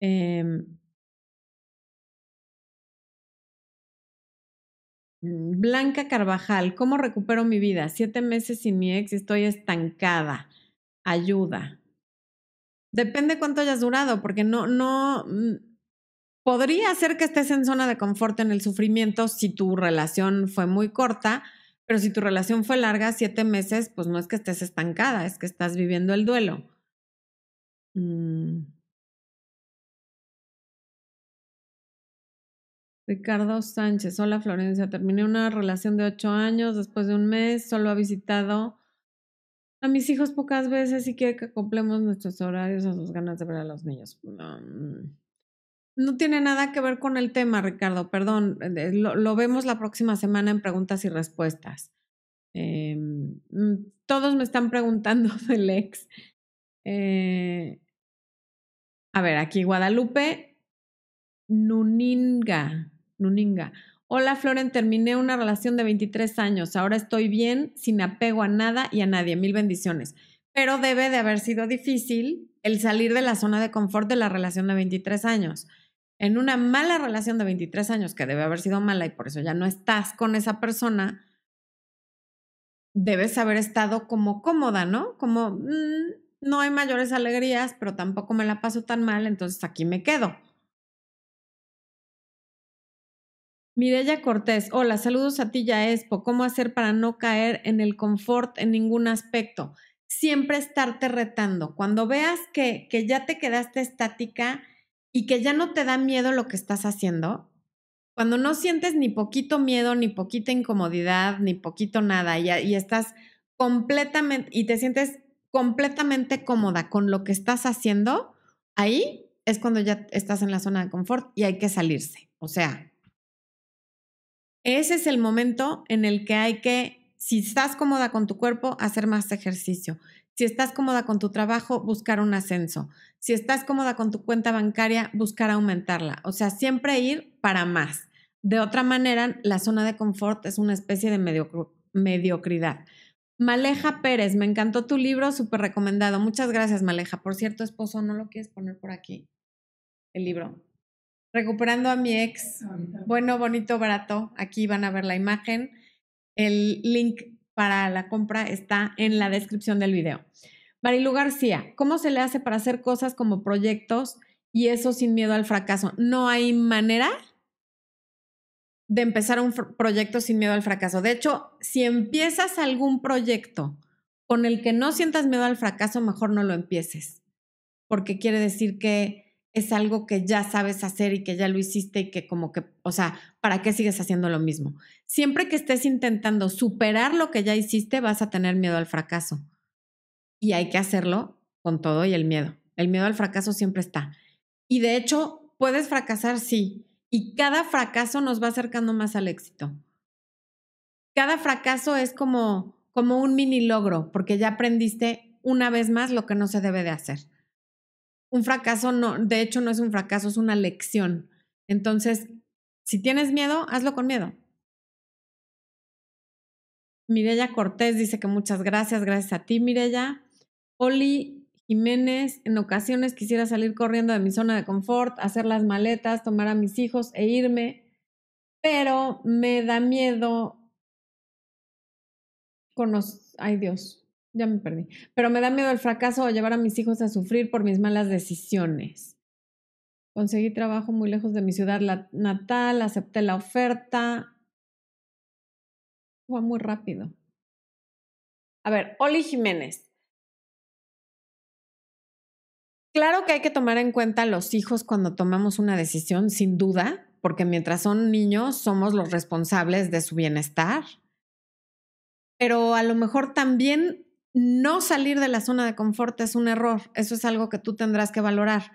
S1: Em, Blanca Carvajal, ¿cómo recupero mi vida? Siete meses sin mi ex y estoy estancada. Ayuda. Depende cuánto hayas durado, porque no, no, mm, Podría ser que estés en zona de confort en el sufrimiento si tu relación fue muy corta, pero si tu relación fue larga, siete meses, pues no es que estés estancada, es que estás viviendo el duelo. Mm. Ricardo Sánchez, hola Florencia, terminé una relación de ocho años, después de un mes solo ha visitado a mis hijos pocas veces y quiere que acoplemos nuestros horarios a sus ganas de ver a los niños. Mm. No tiene nada que ver con el tema, Ricardo, perdón. Eh, lo, vemos la próxima semana en preguntas y respuestas. Em, mm, todos me están preguntando del ex. Eh, a ver, aquí Guadalupe Nuninga. Nuninga. Hola, Floren, terminé una relación de 23 años. Ahora estoy bien, sin apego a nada y a nadie. Mil bendiciones. Pero debe de haber sido difícil el salir de la zona de confort de la relación de 23 años en una mala relación de 23 años, que debe haber sido mala y por eso ya no estás con esa persona, debes haber estado como cómoda, ¿no? Como, mm, no hay mayores alegrías, pero tampoco me la paso tan mal, entonces aquí me quedo. Mirella Cortés, hola, saludos a ti, ya Expo. ¿Cómo hacer para no caer en el confort en ningún aspecto? Siempre estarte retando. Cuando veas que, que ya te quedaste estática, y que ya no te da miedo lo que estás haciendo, cuando no sientes ni poquito miedo, ni poquita incomodidad, ni poquito nada, y, y estás completamente, y te sientes completamente cómoda con lo que estás haciendo, ahí es cuando ya estás en la zona de confort y hay que salirse. O sea, ese es el momento en el que hay que, si estás cómoda con tu cuerpo, hacer más ejercicio. Si estás cómoda con tu trabajo, buscar un ascenso. Si estás cómoda con tu cuenta bancaria, buscar aumentarla. O sea, siempre ir para más. De otra manera, la zona de confort es una especie de mediocridad. Maleja Pérez, me encantó tu libro, súper recomendado. Muchas gracias, Maleja. Por cierto, esposo, ¿no lo quieres poner por aquí? El libro. Recuperando a mi ex. Bueno, bonito, barato. Aquí van a ver la imagen. El link para la compra está en la descripción del video. Marilu García, ¿cómo se le hace para hacer cosas como proyectos y eso sin miedo al fracaso? No hay manera de empezar un proyecto sin miedo al fracaso. De hecho, si empiezas algún proyecto con el que no sientas miedo al fracaso, mejor no lo empieces, porque quiere decir que es algo que ya sabes hacer y que ya lo hiciste y que como que, o sea, ¿para qué sigues haciendo lo mismo? Siempre que estés intentando superar lo que ya hiciste, vas a tener miedo al fracaso. Y hay que hacerlo con todo y el miedo. El miedo al fracaso siempre está. Y de hecho, puedes fracasar, sí. Y cada fracaso nos va acercando más al éxito. Cada fracaso es como, como un mini logro, porque ya aprendiste una vez más lo que no se debe de hacer un fracaso no, de hecho no es un fracaso, es una lección. Entonces, si tienes miedo, hazlo con miedo. Mirella Cortés dice que muchas gracias, gracias a ti, Mirella. Oli Jiménez, en ocasiones quisiera salir corriendo de mi zona de confort, hacer las maletas, tomar a mis hijos e irme, pero me da miedo Ay Dios, ya me perdí. Pero me da miedo el fracaso o llevar a mis hijos a sufrir por mis malas decisiones. Conseguí trabajo muy lejos de mi ciudad natal, acepté la oferta. Fue muy rápido. A ver, Oli Jiménez. Claro que hay que tomar en cuenta a los hijos cuando tomamos una decisión, sin duda, porque mientras son niños somos los responsables de su bienestar. Pero a lo mejor también no salir de la zona de confort es un error. Eso es algo que tú tendrás que valorar.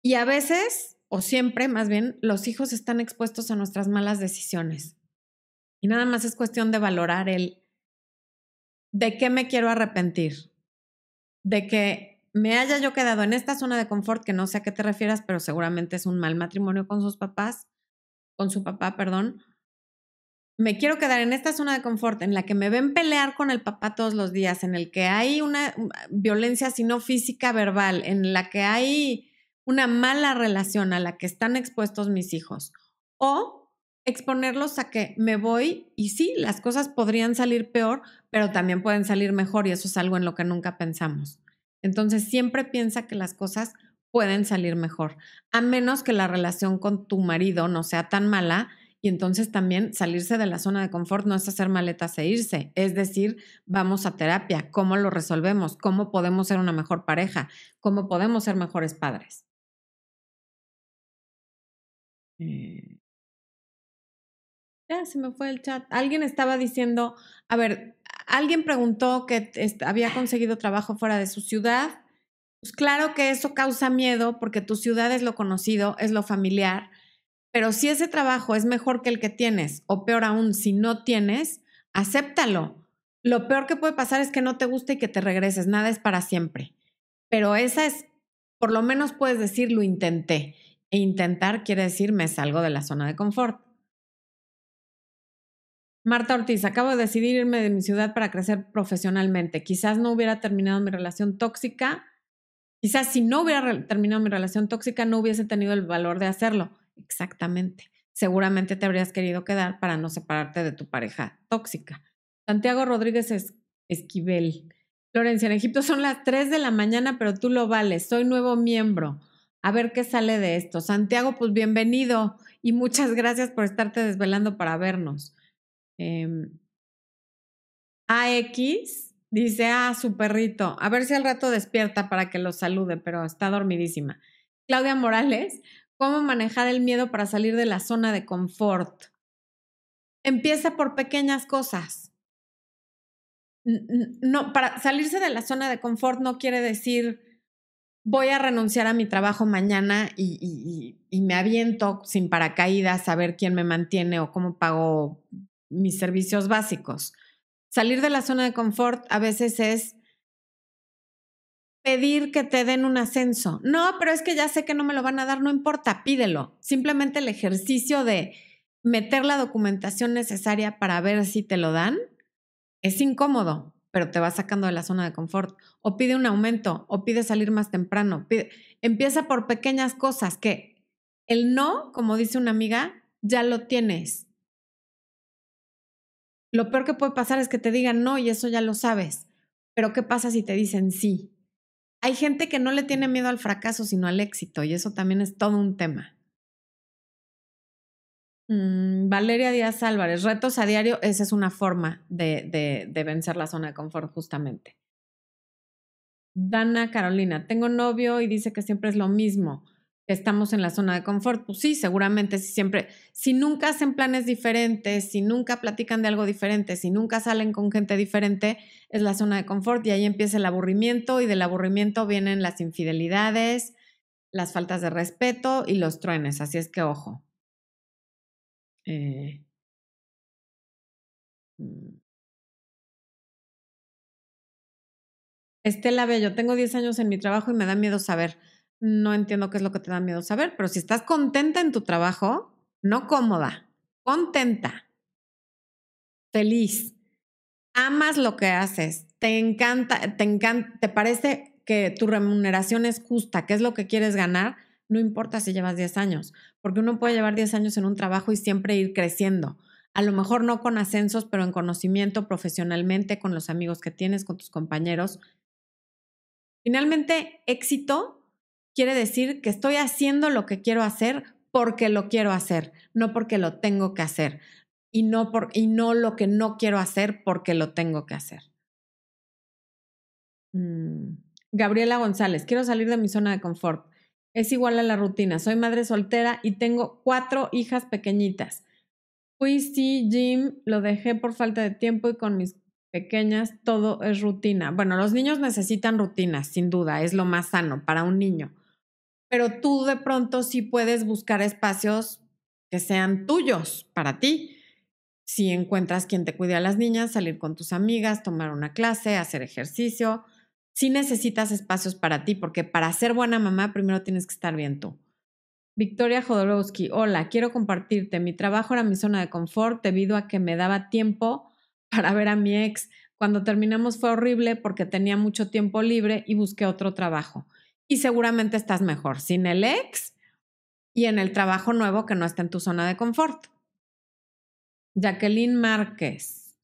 S1: Y a veces, o siempre más bien, los hijos están expuestos a nuestras malas decisiones. Y nada más es cuestión de valorar el de qué me quiero arrepentir. De que me haya yo quedado en esta zona de confort, que no sé a qué te refieras, pero seguramente es un mal matrimonio con sus papás, con su papá, perdón. Me quiero quedar en esta zona de confort en la que me ven pelear con el papá todos los días, en el que hay una violencia, si no física, verbal, en la que hay una mala relación a la que están expuestos mis hijos o exponerlos a que me voy y sí, las cosas podrían salir peor, pero también pueden salir mejor y eso es algo en lo que nunca pensamos. Entonces siempre piensa que las cosas pueden salir mejor, a menos que la relación con tu marido no sea tan mala y entonces también salirse de la zona de confort no es hacer maletas e irse, es decir, vamos a terapia, cómo lo resolvemos, cómo podemos ser una mejor pareja, cómo podemos ser mejores padres. Eh, ya se me fue el chat. Alguien estaba diciendo, a ver, alguien preguntó que había conseguido trabajo fuera de su ciudad. Pues claro que eso causa miedo porque tu ciudad es lo conocido, es lo familiar, pero si ese trabajo es mejor que el que tienes, o peor aún, si no tienes, acéptalo. Lo peor que puede pasar es que no te guste y que te regreses, nada es para siempre. Pero esa es, por lo menos puedes decir, lo intenté. E intentar quiere decir me salgo de la zona de confort. Marta Ortiz, acabo de decidir irme de mi ciudad para crecer profesionalmente. Quizás no hubiera terminado mi relación tóxica. Quizás si no hubiera terminado mi relación tóxica no hubiese tenido el valor de hacerlo. Exactamente. Seguramente te habrías querido quedar para no separarte de tu pareja tóxica. Santiago Rodríguez Esquivel. Florencia, en Egipto son las 3 de la mañana, pero tú lo vales. Soy nuevo miembro a ver qué sale de esto. Santiago, pues bienvenido y muchas gracias por estarte desvelando para vernos. Em, AX dice, ah, su perrito, a ver si al rato despierta para que lo salude, pero está dormidísima. Claudia Morales, ¿cómo manejar el miedo para salir de la zona de confort? Empieza por pequeñas cosas. No, para salirse de la zona de confort no quiere decir voy a renunciar a mi trabajo mañana y, me aviento sin paracaídas a ver quién me mantiene o cómo pago mis servicios básicos. Salir de la zona de confort a veces es pedir que te den un ascenso. No, pero es que ya sé que no me lo van a dar, no importa, pídelo. Simplemente el ejercicio de meter la documentación necesaria para ver si te lo dan es incómodo, pero te vas sacando de la zona de confort. O pide un aumento, o pide salir más temprano. empieza por pequeñas cosas que el no, como dice una amiga, ya lo tienes. Lo peor que puede pasar es que te digan no y eso ya lo sabes. Pero ¿qué pasa si te dicen sí? Hay gente que no le tiene miedo al fracaso, sino al éxito, y eso también es todo un tema. Mm, Valeria Díaz Álvarez, retos a diario, esa es una forma de, de, vencer la zona de confort justamente. Dana Carolina, tengo novio y dice que siempre es lo mismo, estamos en la zona de confort. Pues sí, seguramente, si siempre, si nunca hacen planes diferentes, si nunca platican de algo diferente, si nunca salen con gente diferente, es la zona de confort y ahí empieza el aburrimiento y del aburrimiento vienen las infidelidades, las faltas de respeto y los truenes. Así es que ojo. Eh, mm. Estela Bello, tengo 10 años en mi trabajo y me da miedo saber. No entiendo qué es lo que te da miedo saber, pero si estás contenta en tu trabajo, no cómoda, contenta, feliz, amas lo que haces, te encanta, te encanta, te parece que tu remuneración es justa, qué es lo que quieres ganar, no importa si llevas 10 años, porque uno puede llevar 10 años en un trabajo y siempre ir creciendo. A lo mejor no con ascensos, pero en conocimiento profesionalmente, con los amigos que tienes, con tus compañeros. Finalmente, éxito quiere decir que estoy haciendo lo que quiero hacer porque lo quiero hacer, no porque lo tengo que hacer y no, por, y no lo que no quiero hacer porque lo tengo que hacer. Mm. Gabriela González, quiero salir de mi zona de confort. Es igual a la rutina. Soy madre soltera y tengo cuatro hijas pequeñitas. Fui sí, gym, lo dejé por falta de tiempo y con mis pequeñas todo es rutina. Bueno, los niños necesitan rutinas, sin duda, es lo más sano para un niño. Pero tú de pronto sí puedes buscar espacios que sean tuyos para ti. Si encuentras quien te cuide a las niñas, salir con tus amigas, tomar una clase, hacer ejercicio, sí necesitas espacios para ti, porque para ser buena mamá primero tienes que estar bien tú. Victoria Jodorowsky, hola, quiero compartirte. Mi trabajo era mi zona de confort debido a que me daba tiempo para ver a mi ex. Cuando terminamos fue horrible porque tenía mucho tiempo libre y busqué otro trabajo. Y seguramente estás mejor sin el ex y en el trabajo nuevo que no está en tu zona de confort. Jacqueline Márquez.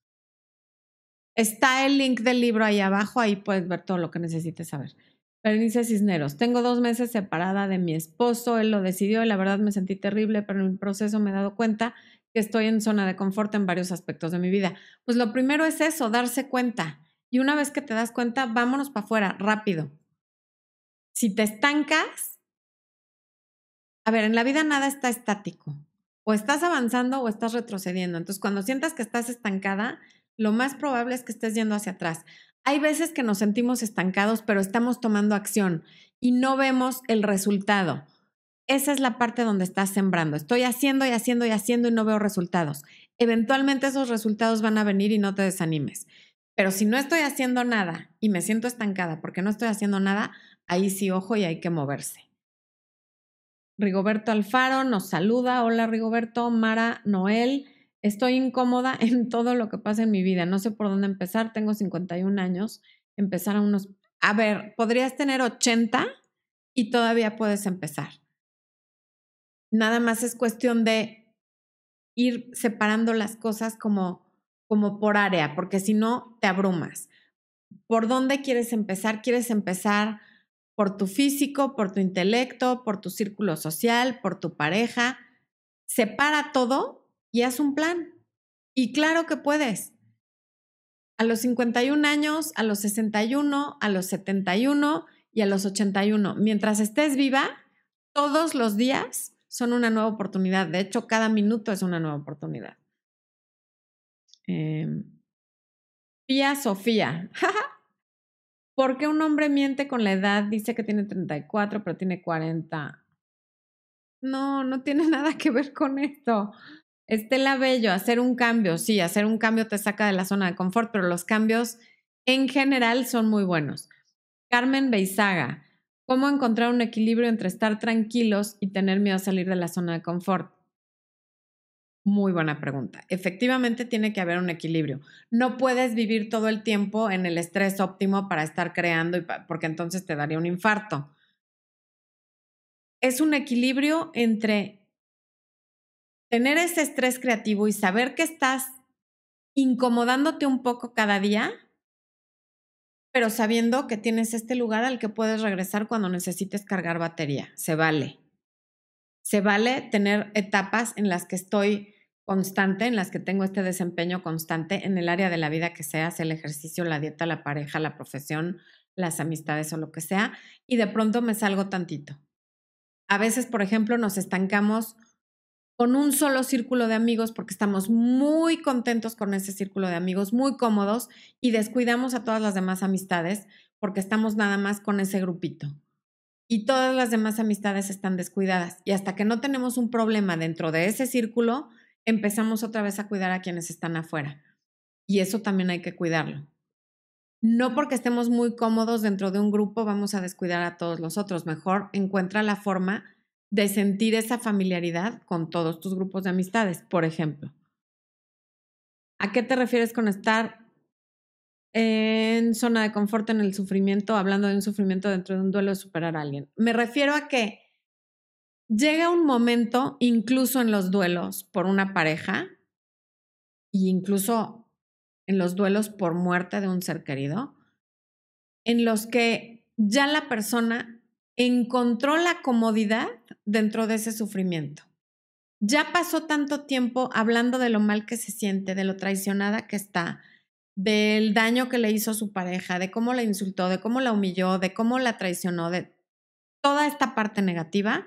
S1: Está el link del libro ahí abajo, ahí puedes ver todo lo que necesites saber. Berenice Cisneros, tengo dos meses separada de mi esposo, él lo decidió y la verdad me sentí terrible, pero en el proceso me he dado cuenta que estoy en zona de confort en varios aspectos de mi vida. Pues lo primero es eso, darse cuenta. Y una vez que te das cuenta, vámonos para afuera, rápido. Si te estancas, a ver, en la vida nada está estático. O estás avanzando o estás retrocediendo. Entonces, cuando sientas que estás estancada, lo más probable es que estés yendo hacia atrás. Hay veces que nos sentimos estancados, pero estamos tomando acción y no vemos el resultado. Esa es la parte donde estás sembrando. Estoy haciendo y haciendo y haciendo y no veo resultados. Eventualmente esos resultados van a venir y no te desanimes. Pero si no estoy haciendo nada y me siento estancada porque no estoy haciendo nada, ahí sí ojo y hay que moverse. Rigoberto Alfaro nos saluda. Hola Rigoberto, Mara, Noel. Estoy incómoda en todo lo que pasa en mi vida. No sé por dónde empezar. Tengo 51 años. Empezar a unos... A ver, podrías tener 80 y todavía puedes empezar. Nada más es cuestión de ir separando las cosas como, como por área, porque si no, te abrumas. ¿Por dónde quieres empezar? ¿Quieres empezar por tu físico, por tu intelecto, por tu círculo social, por tu pareja? Separa todo y haz un plan. Y claro que puedes. A los 51 años, a los 61, a los 71 y a los 81. Mientras estés viva, todos los días son una nueva oportunidad. De hecho, cada minuto es una nueva oportunidad. Eh, Sofía. ¿Por qué un hombre miente con la edad? Dice que tiene 34, pero tiene 40. No, no tiene nada que ver con esto. Estela Bello, hacer un cambio, sí, hacer un cambio te saca de la zona de confort, pero los cambios en general son muy buenos. Carmen Beizaga, ¿cómo encontrar un equilibrio entre estar tranquilos y tener miedo a salir de la zona de confort? Muy buena pregunta. Efectivamente tiene que haber un equilibrio. No puedes vivir todo el tiempo en el estrés óptimo para estar creando, porque entonces te daría un infarto. Es un equilibrio entre tener ese estrés creativo y saber que estás incomodándote un poco cada día, pero sabiendo que tienes este lugar al que puedes regresar cuando necesites cargar batería. Se vale. Se vale tener etapas en las que estoy constante, en las que tengo este desempeño constante en el área de la vida que sea, el ejercicio, la dieta, la pareja, la profesión, las amistades o lo que sea, y de pronto me salgo tantito. A veces, por ejemplo, nos estancamos con un solo círculo de amigos porque estamos muy contentos con ese círculo de amigos, muy cómodos y descuidamos a todas las demás amistades porque estamos nada más con ese grupito. Y todas las demás amistades están descuidadas. Y hasta que no tenemos un problema dentro de ese círculo, empezamos otra vez a cuidar a quienes están afuera. Y eso también hay que cuidarlo. no porque estemos muy cómodos dentro de un grupo vamos a descuidar a todos los otros. Mejor encuentra la forma de sentir esa familiaridad con todos tus grupos de amistades, por ejemplo. ¿A qué te refieres con estar en zona de confort en el sufrimiento, hablando de un sufrimiento dentro de un duelo de superar a alguien? Me refiero a que llega un momento, incluso en los duelos por una pareja, e incluso en los duelos por muerte de un ser querido, en los que ya la persona encontró la comodidad dentro de ese sufrimiento. Ya pasó tanto tiempo hablando de lo mal que se siente, de lo traicionada que está, del daño que le hizo su pareja, de cómo la insultó, de cómo la humilló, de cómo la traicionó, de toda esta parte negativa,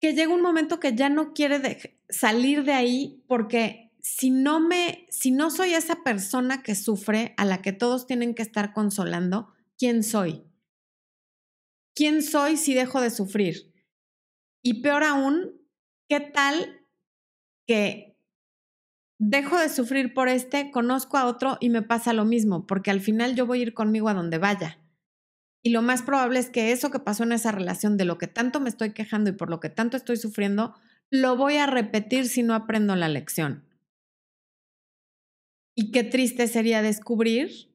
S1: que llega un momento que ya no quiere salir de ahí porque si no me, si no soy esa persona que sufre, a la que todos tienen que estar consolando, ¿quién soy? ¿Quién soy si dejo de sufrir? Y peor aún, ¿qué tal que dejo de sufrir por este, conozco a otro y me pasa lo mismo? Porque al final yo voy a ir conmigo a donde vaya. Y lo más probable es que eso que pasó en esa relación, de lo que tanto me estoy quejando y por lo que tanto estoy sufriendo, lo voy a repetir si no aprendo la lección. Y qué triste sería descubrir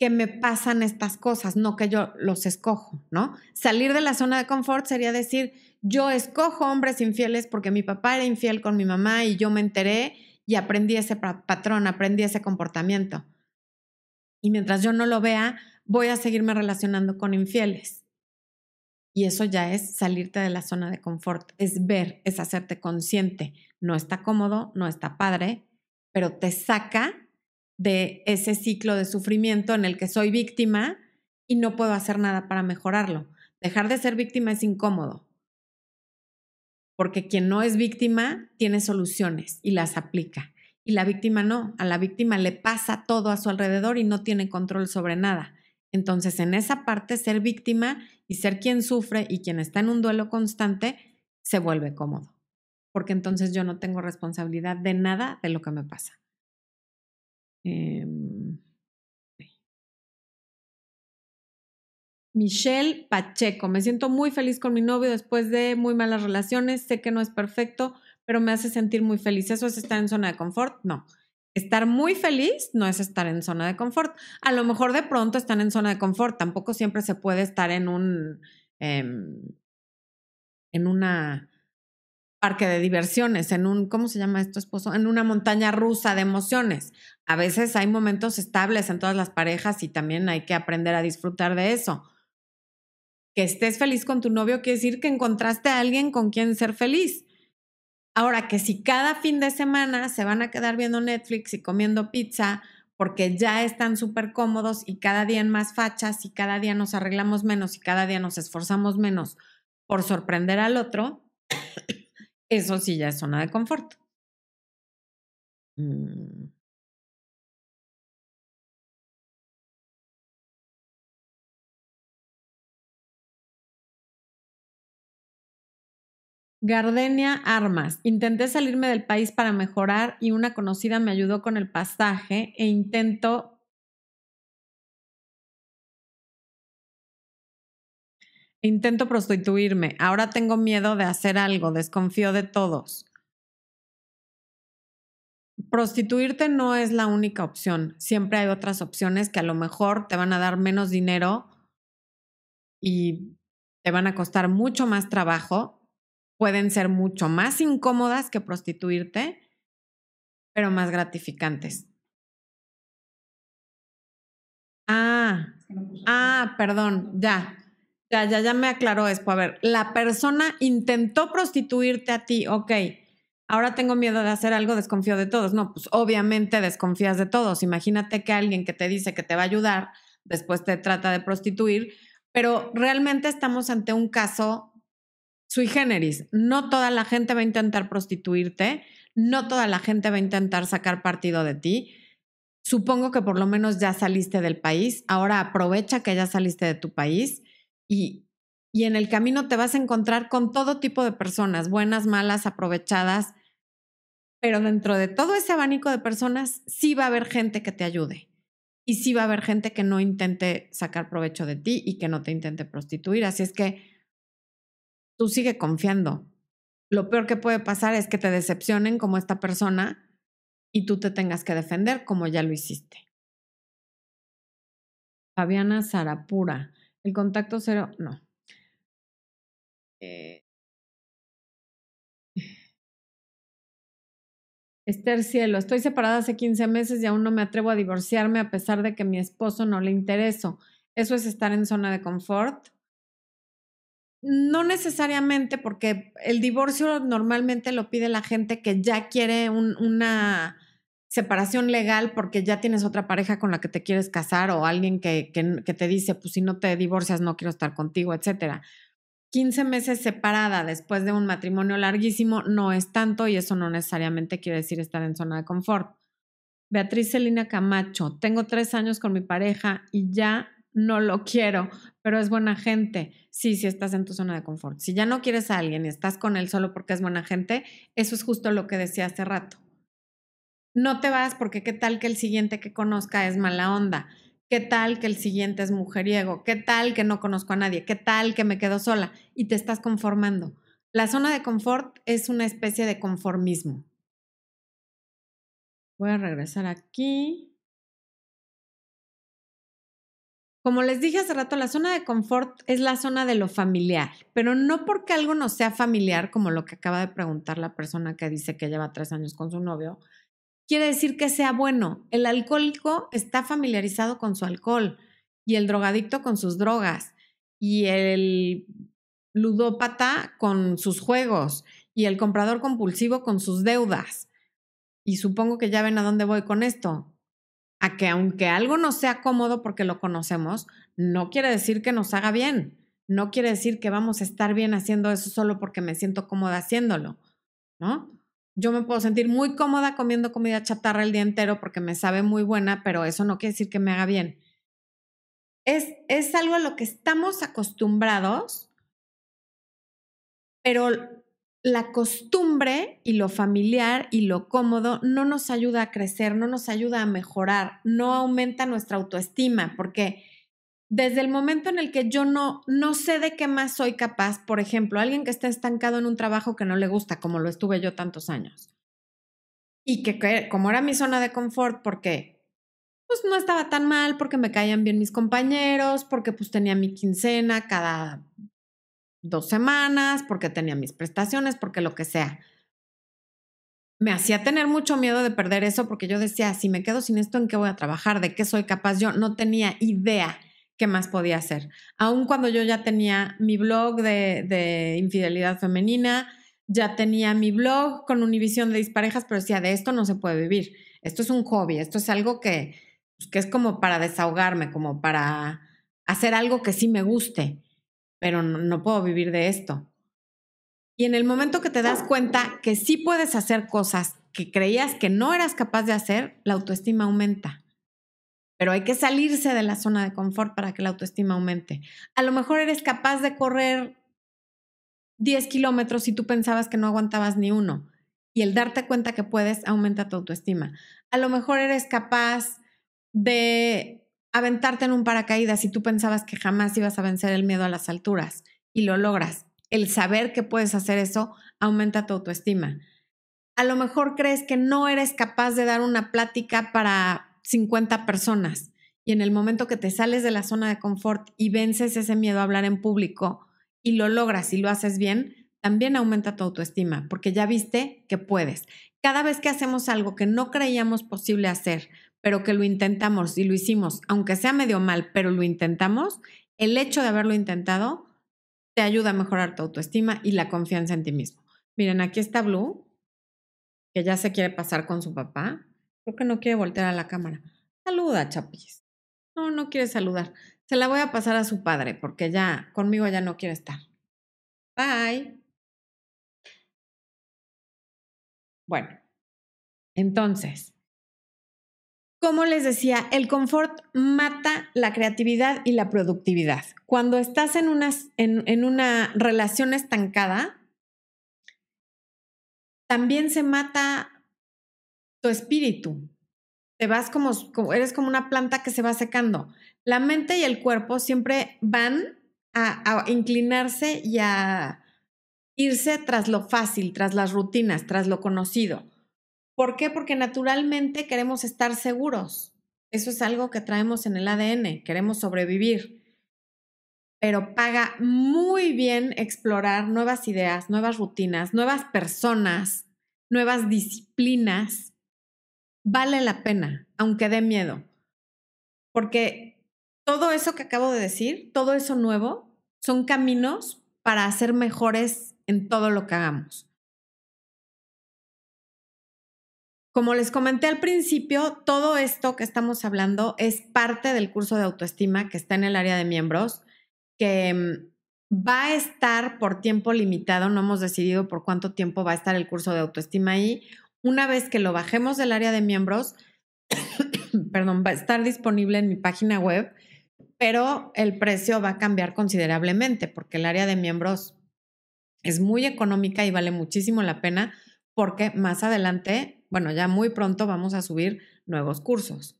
S1: que me pasan estas cosas, no que yo los escojo, ¿no? Salir de la zona de confort sería decir, yo escojo hombres infieles porque mi papá era infiel con mi mamá y yo me enteré y aprendí ese patrón, aprendí ese comportamiento. Y mientras yo no lo vea, voy a seguirme relacionando con infieles. Y eso ya es salirte de la zona de confort, es ver, es hacerte consciente. No está cómodo, no está padre, pero te saca de ese ciclo de sufrimiento en el que soy víctima y no puedo hacer nada para mejorarlo. Dejar de ser víctima es incómodo, porque quien no es víctima tiene soluciones y las aplica. Y la víctima no, a la víctima le pasa todo a su alrededor y no tiene control sobre nada. Entonces, en esa parte, ser víctima y ser quien sufre y quien está en un duelo constante, se vuelve cómodo, porque entonces yo no tengo responsabilidad de nada de lo que me pasa. Em, Michelle Pacheco, me siento muy feliz con mi novio después de muy malas relaciones, sé que no es perfecto, pero me hace sentir muy feliz. ¿Eso es estar en zona de confort? No. Estar muy feliz no es estar en zona de confort. A lo mejor de pronto están en zona de confort. Tampoco siempre se puede estar en un em, en una parque de diversiones, en un, ¿cómo se llama esto, esposo? En una montaña rusa de emociones. A veces hay momentos estables en todas las parejas y también hay que aprender a disfrutar de eso. Que estés feliz con tu novio quiere decir que encontraste a alguien con quien ser feliz. Ahora que si cada fin de semana se van a quedar viendo Netflix y comiendo pizza porque ya están súper cómodos y cada día en más fachas y cada día nos arreglamos menos y cada día nos esforzamos menos por sorprender al otro, eso sí ya es zona de confort. Mm. Gardenia Armas. Intenté salirme del país para mejorar y una conocida me ayudó con el pasaje e intento intento prostituirme. Ahora tengo miedo de hacer algo, desconfío de todos. Prostituirte no es la única opción. Siempre hay otras opciones que a lo mejor te van a dar menos dinero y te van a costar mucho más trabajo, pueden ser mucho más incómodas que prostituirte, pero más gratificantes. Ah, ah, perdón, ya. Ya, ya, ya me aclaró esto. A ver, la persona intentó prostituirte a ti, ok. Ahora tengo miedo de hacer algo, desconfío de todos. No, pues obviamente desconfías de todos. Imagínate que alguien que te dice que te va a ayudar, después te trata de prostituir, pero realmente estamos ante un caso sui generis. No toda la gente va a intentar prostituirte, no toda la gente va a intentar sacar partido de ti. Supongo que por lo menos ya saliste del país. Ahora aprovecha que ya saliste de tu país y, y en el camino te vas a encontrar con todo tipo de personas, buenas, malas, aprovechadas. Pero dentro de todo ese abanico de personas sí va a haber gente que te ayude. y sí va a haber gente que no intente sacar provecho de ti y que no te intente prostituir. Así es que tú sigue confiando. Lo peor que puede pasar es que te decepcionen como esta persona y tú te tengas que defender como ya lo hiciste. Fabiana Zarapura. El contacto cero, no. Eh, Esther Cielo, estoy separada hace 15 meses y aún no me atrevo a divorciarme a pesar de que mi esposo no le intereso. ¿Eso es estar en zona de confort? No necesariamente, porque el divorcio normalmente lo pide la gente que ya quiere una separación legal porque ya tienes otra pareja con la que te quieres casar o alguien que, que, te dice, pues si no te divorcias no quiero estar contigo, etcétera. 15 meses separada después de un matrimonio larguísimo no es tanto y eso no necesariamente quiere decir estar en zona de confort. Beatriz Celina Camacho, tengo tres años con mi pareja y ya no lo quiero, pero es buena gente. Sí, sí estás en tu zona de confort. Si ya no quieres a alguien y estás con él solo porque es buena gente, eso es justo lo que decía hace rato. No te vas porque qué tal que el siguiente que conozca es mala onda ¿Qué tal que el siguiente es mujeriego? ¿Qué tal que no conozco a nadie? ¿Qué tal que me quedo sola? Y te estás conformando. La zona de confort es una especie de conformismo. Voy a regresar aquí. Como les dije hace rato, la zona de confort es la zona de lo familiar, pero no porque algo no sea familiar, como lo que acaba de preguntar la persona que dice que lleva tres años con su novio, quiere decir que sea bueno. El alcohólico está familiarizado con su alcohol y el drogadicto con sus drogas y el ludópata con sus juegos y el comprador compulsivo con sus deudas. Y supongo que ya ven a dónde voy con esto. A que aunque algo no sea cómodo porque lo conocemos, no quiere decir que nos haga bien. No quiere decir que vamos a estar bien haciendo eso solo porque me siento cómoda haciéndolo, ¿no? yo me puedo sentir muy cómoda comiendo comida chatarra el día entero porque me sabe muy buena, pero eso no quiere decir que me haga bien. Es, es algo a lo que estamos acostumbrados, pero la costumbre y lo familiar y lo cómodo no nos ayuda a crecer, no nos ayuda a mejorar, no aumenta nuestra autoestima, porque desde el momento en el que yo no, no sé de qué más soy capaz, por ejemplo, alguien que está estancado en un trabajo que no le gusta, como lo estuve yo tantos años, y que, como era mi zona de confort, porque pues no estaba tan mal, porque me caían bien mis compañeros, porque pues tenía mi quincena cada dos semanas, porque tenía mis prestaciones, porque lo que sea. Me hacía tener mucho miedo de perder eso porque yo decía, si me quedo sin esto, ¿en qué voy a trabajar? ¿De qué soy capaz? Yo no tenía idea qué más podía hacer. Aun cuando yo ya tenía mi blog de, infidelidad femenina, ya tenía mi blog con Univisión de disparejas, pero decía, de esto no se puede vivir. Esto es un hobby, esto es algo que, pues, que es como para desahogarme, como para hacer algo que sí me guste, pero no, puedo vivir de esto. Y en el momento que te das cuenta que sí puedes hacer cosas que creías que no eras capaz de hacer, la autoestima aumenta pero hay que salirse de la zona de confort para que la autoestima aumente. A lo mejor eres capaz de correr 10 kilómetros y tú pensabas que no aguantabas ni uno. Y el darte cuenta que puedes aumenta tu autoestima. A lo mejor eres capaz de aventarte en un paracaídas y tú pensabas que jamás ibas a vencer el miedo a las alturas y lo logras. El saber que puedes hacer eso aumenta tu autoestima. A lo mejor crees que no eres capaz de dar una plática para 50 personas y en el momento que te sales de la zona de confort y vences ese miedo a hablar en público y lo logras y lo haces bien, también aumenta tu autoestima porque ya viste que puedes. Cada vez que hacemos algo que no creíamos posible hacer, pero que lo intentamos y lo hicimos, aunque sea medio mal, pero lo intentamos, el hecho de haberlo intentado te ayuda a mejorar tu autoestima y la confianza en ti mismo. Miren, aquí está Blue, que ya se quiere pasar con su papá. Creo que no quiere voltear a la cámara. Saluda, Chapis. No, no quiere saludar. Se la voy a pasar a su padre porque ya conmigo ya no quiere estar. Bye. Bueno, entonces, como les decía, el confort mata la creatividad y la productividad. Cuando estás en, en, en una relación estancada, también se mata tu espíritu, te vas como, eres como una planta que se va secando. La mente y el cuerpo siempre van a, inclinarse y a irse tras lo fácil, tras las rutinas, tras lo conocido. ¿Por qué? Porque naturalmente queremos estar seguros. Eso es algo que traemos en el ADN, queremos sobrevivir. Pero paga muy bien explorar nuevas ideas, nuevas rutinas, nuevas personas, nuevas disciplinas. Vale la pena, aunque dé miedo. Porque todo eso que acabo de decir, todo eso nuevo, son caminos para ser mejores en todo lo que hagamos. Como les comenté al principio, todo esto que estamos hablando es parte del curso de autoestima que está en el área de miembros, que mm, va a estar por tiempo limitado, no hemos decidido por cuánto tiempo va a estar el curso de autoestima ahí. Una vez que lo bajemos del área de miembros, perdón, va a estar disponible en mi página web pero el precio va a cambiar considerablemente porque el área de miembros es muy económica y vale muchísimo la pena porque más adelante, bueno, ya muy pronto vamos a subir nuevos cursos.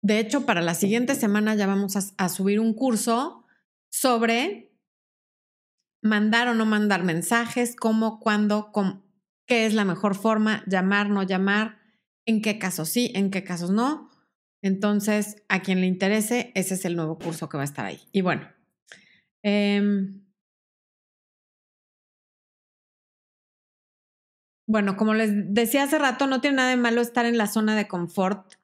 S1: De hecho, para la siguiente semana ya vamos a, subir un curso sobre mandar o no mandar mensajes, cómo, cuándo, qué es la mejor forma, llamar, no llamar, en qué casos sí, en qué casos no. Entonces, a quien le interese, ese es el nuevo curso que va a estar ahí. Y bueno, em, bueno, como les decía hace rato, no tiene nada de malo estar en la zona de confort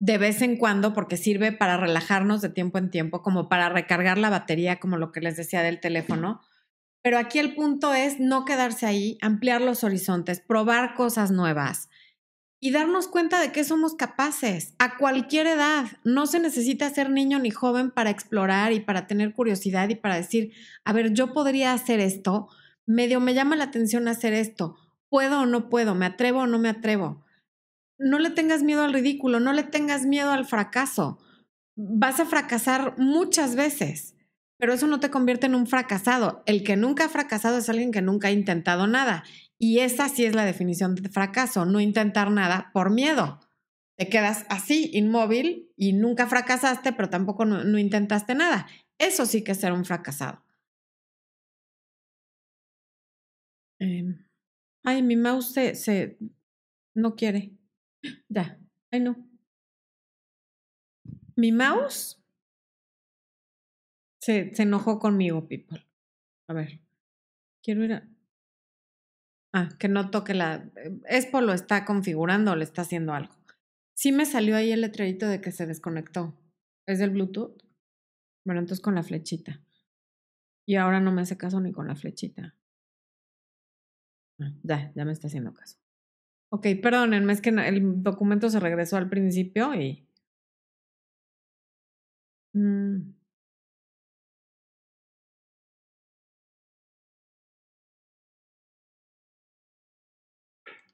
S1: de vez en cuando porque sirve para relajarnos de tiempo en tiempo, como para recargar la batería, como lo que les decía del teléfono. Pero aquí el punto es no quedarse ahí, ampliar los horizontes, probar cosas nuevas, y darnos cuenta de que somos capaces a cualquier edad. No se necesita ser niño ni joven para explorar y para tener curiosidad y para decir, a ver, yo podría hacer esto, medio me llama la atención hacer esto, puedo o no puedo, me atrevo o no me atrevo. No le tengas miedo al ridículo, no le tengas miedo al fracaso. Vas a fracasar muchas veces, pero eso no te convierte en un fracasado. El que nunca ha fracasado es alguien que nunca ha intentado nada y esa sí es la definición de fracaso, no intentar nada por miedo. Te quedas así, inmóvil, y nunca fracasaste, pero tampoco no, intentaste nada. Eso sí que es ser un fracasado. Em, ay, mi mouse se, se, no quiere. Ya, ay no. Mi mouse se, se enojó conmigo, people. A ver, quiero ir a... Ah, que no toque la... Expo lo está configurando o le está haciendo algo. Sí me salió ahí el letrerito de que se desconectó. ¿Es del Bluetooth? Bueno, entonces con la flechita. Y ahora no me hace caso ni con la flechita. Ya, ya me está haciendo caso. Ok, perdónenme, es que el documento se regresó al principio y... Mm.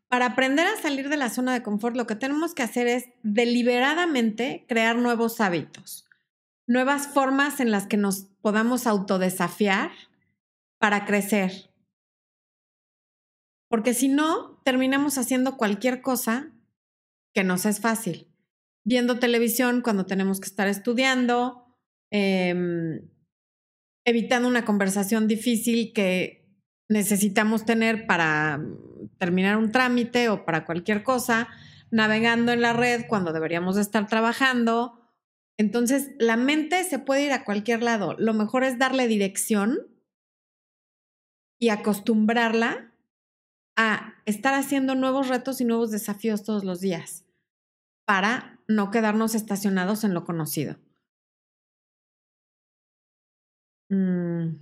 S1: para aprender a salir de la zona de confort, lo que tenemos que hacer es deliberadamente crear nuevos hábitos, nuevas formas en las que nos podamos autodesafiar para crecer. Porque si no, terminamos haciendo cualquier cosa que nos es fácil. Viendo televisión cuando tenemos que estar estudiando, em, evitando una conversación difícil que necesitamos tener para terminar un trámite o para cualquier cosa, navegando en la red cuando deberíamos estar trabajando. Entonces, la mente se puede ir a cualquier lado. Lo mejor es darle dirección y acostumbrarla a estar haciendo nuevos retos y nuevos desafíos todos los días para no quedarnos estacionados en lo conocido. Mm.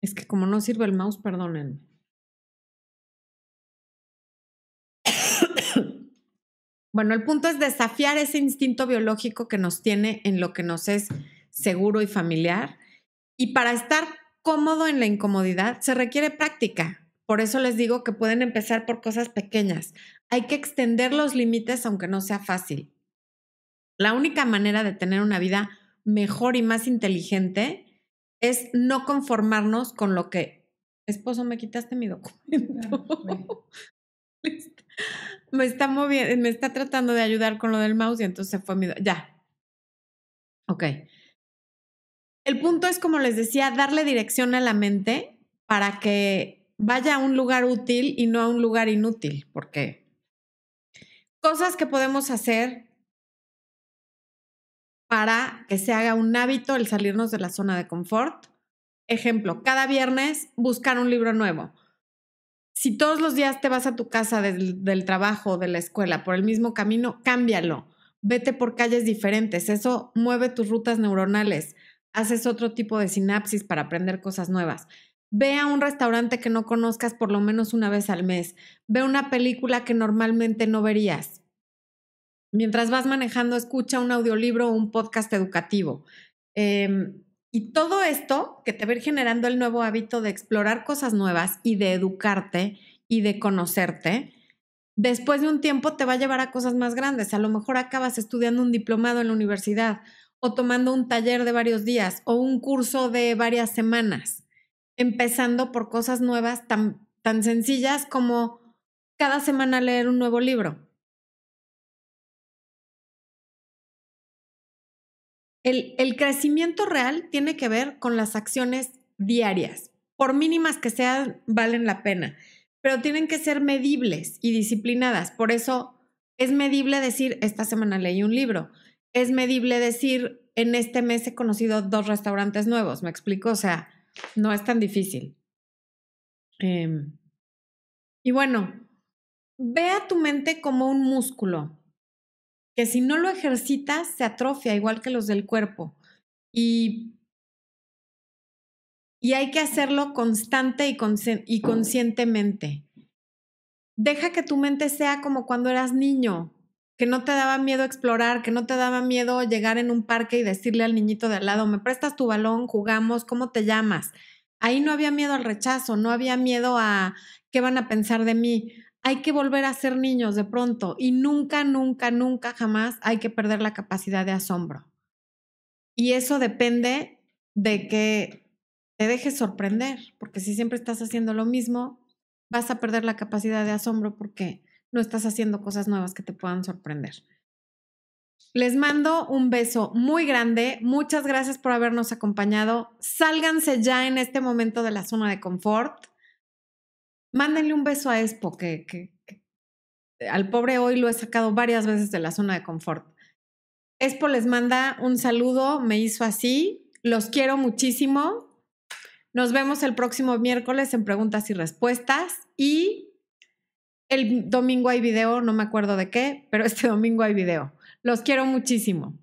S1: Es que como no sirve el mouse, perdonen. bueno, el punto es desafiar ese instinto biológico que nos tiene en lo que nos es seguro y familiar. Y para estar cómodo en la incomodidad se requiere práctica. Por eso les digo que pueden empezar por cosas pequeñas. Hay que extender los límites aunque no sea fácil. La única manera de tener una vida mejor y más inteligente es no conformarnos con lo que esposo, me quitaste mi documento. me está moviendo, me está tratando de ayudar con lo del mouse y entonces fue mi... Ya. Ok. El punto es, como les decía, darle dirección a la mente para que vaya a un lugar útil y no a un lugar inútil, porque cosas que podemos hacer para que se haga un hábito el salirnos de la zona de confort. Ejemplo, cada viernes buscar un libro nuevo. Si todos los días te vas a tu casa del, del trabajo de la escuela por el mismo camino, cámbialo. Vete por calles diferentes. Eso mueve tus rutas neuronales. Haces otro tipo de sinapsis para aprender cosas nuevas. Ve a un restaurante que no conozcas por lo menos una vez al mes. Ve una película que normalmente no verías. Mientras vas manejando, escucha un audiolibro o un podcast educativo. Em, y todo esto que te va a ir generando el nuevo hábito de explorar cosas nuevas y de educarte y de conocerte, después de un tiempo te va a llevar a cosas más grandes. A lo mejor acabas estudiando un diplomado en la universidad o tomando un taller de varios días o un curso de varias semanas, empezando por cosas nuevas tan, tan sencillas como cada semana leer un nuevo libro El, crecimiento real tiene que ver con las acciones diarias. Por mínimas que sean, valen la pena, pero tienen que ser medibles y disciplinadas. Por eso es medible decir, esta semana leí un libro. Es medible decir, en este mes he conocido dos restaurantes nuevos. ¿Me explico? O sea, no es tan difícil. Em, y bueno, ve a tu mente como un músculo que si no lo ejercitas se atrofia igual que los del cuerpo. Y, y hay que hacerlo constante y, y conscientemente. Deja que tu mente sea como cuando eras niño, que no te daba miedo explorar, que no te daba miedo llegar en un parque y decirle al niñito de al lado, me prestas tu balón, jugamos, ¿cómo te llamas? Ahí no había miedo al rechazo, no había miedo a qué van a pensar de mí hay que volver a ser niños de pronto y nunca, nunca, nunca, jamás hay que perder la capacidad de asombro. Y eso depende de que te dejes sorprender, porque si siempre estás haciendo lo mismo, vas a perder la capacidad de asombro porque no estás haciendo cosas nuevas que te puedan sorprender. Les mando un beso muy grande. Muchas gracias por habernos acompañado. Sálganse ya en este momento de la zona de confort mándenle un beso a Expo, que, al pobre hoy lo he sacado varias veces de la zona de confort. Expo les manda un saludo, me hizo así, los quiero muchísimo. Nos vemos el próximo miércoles en preguntas y respuestas y el domingo hay video, no me acuerdo de qué, pero este domingo hay video. Los quiero muchísimo.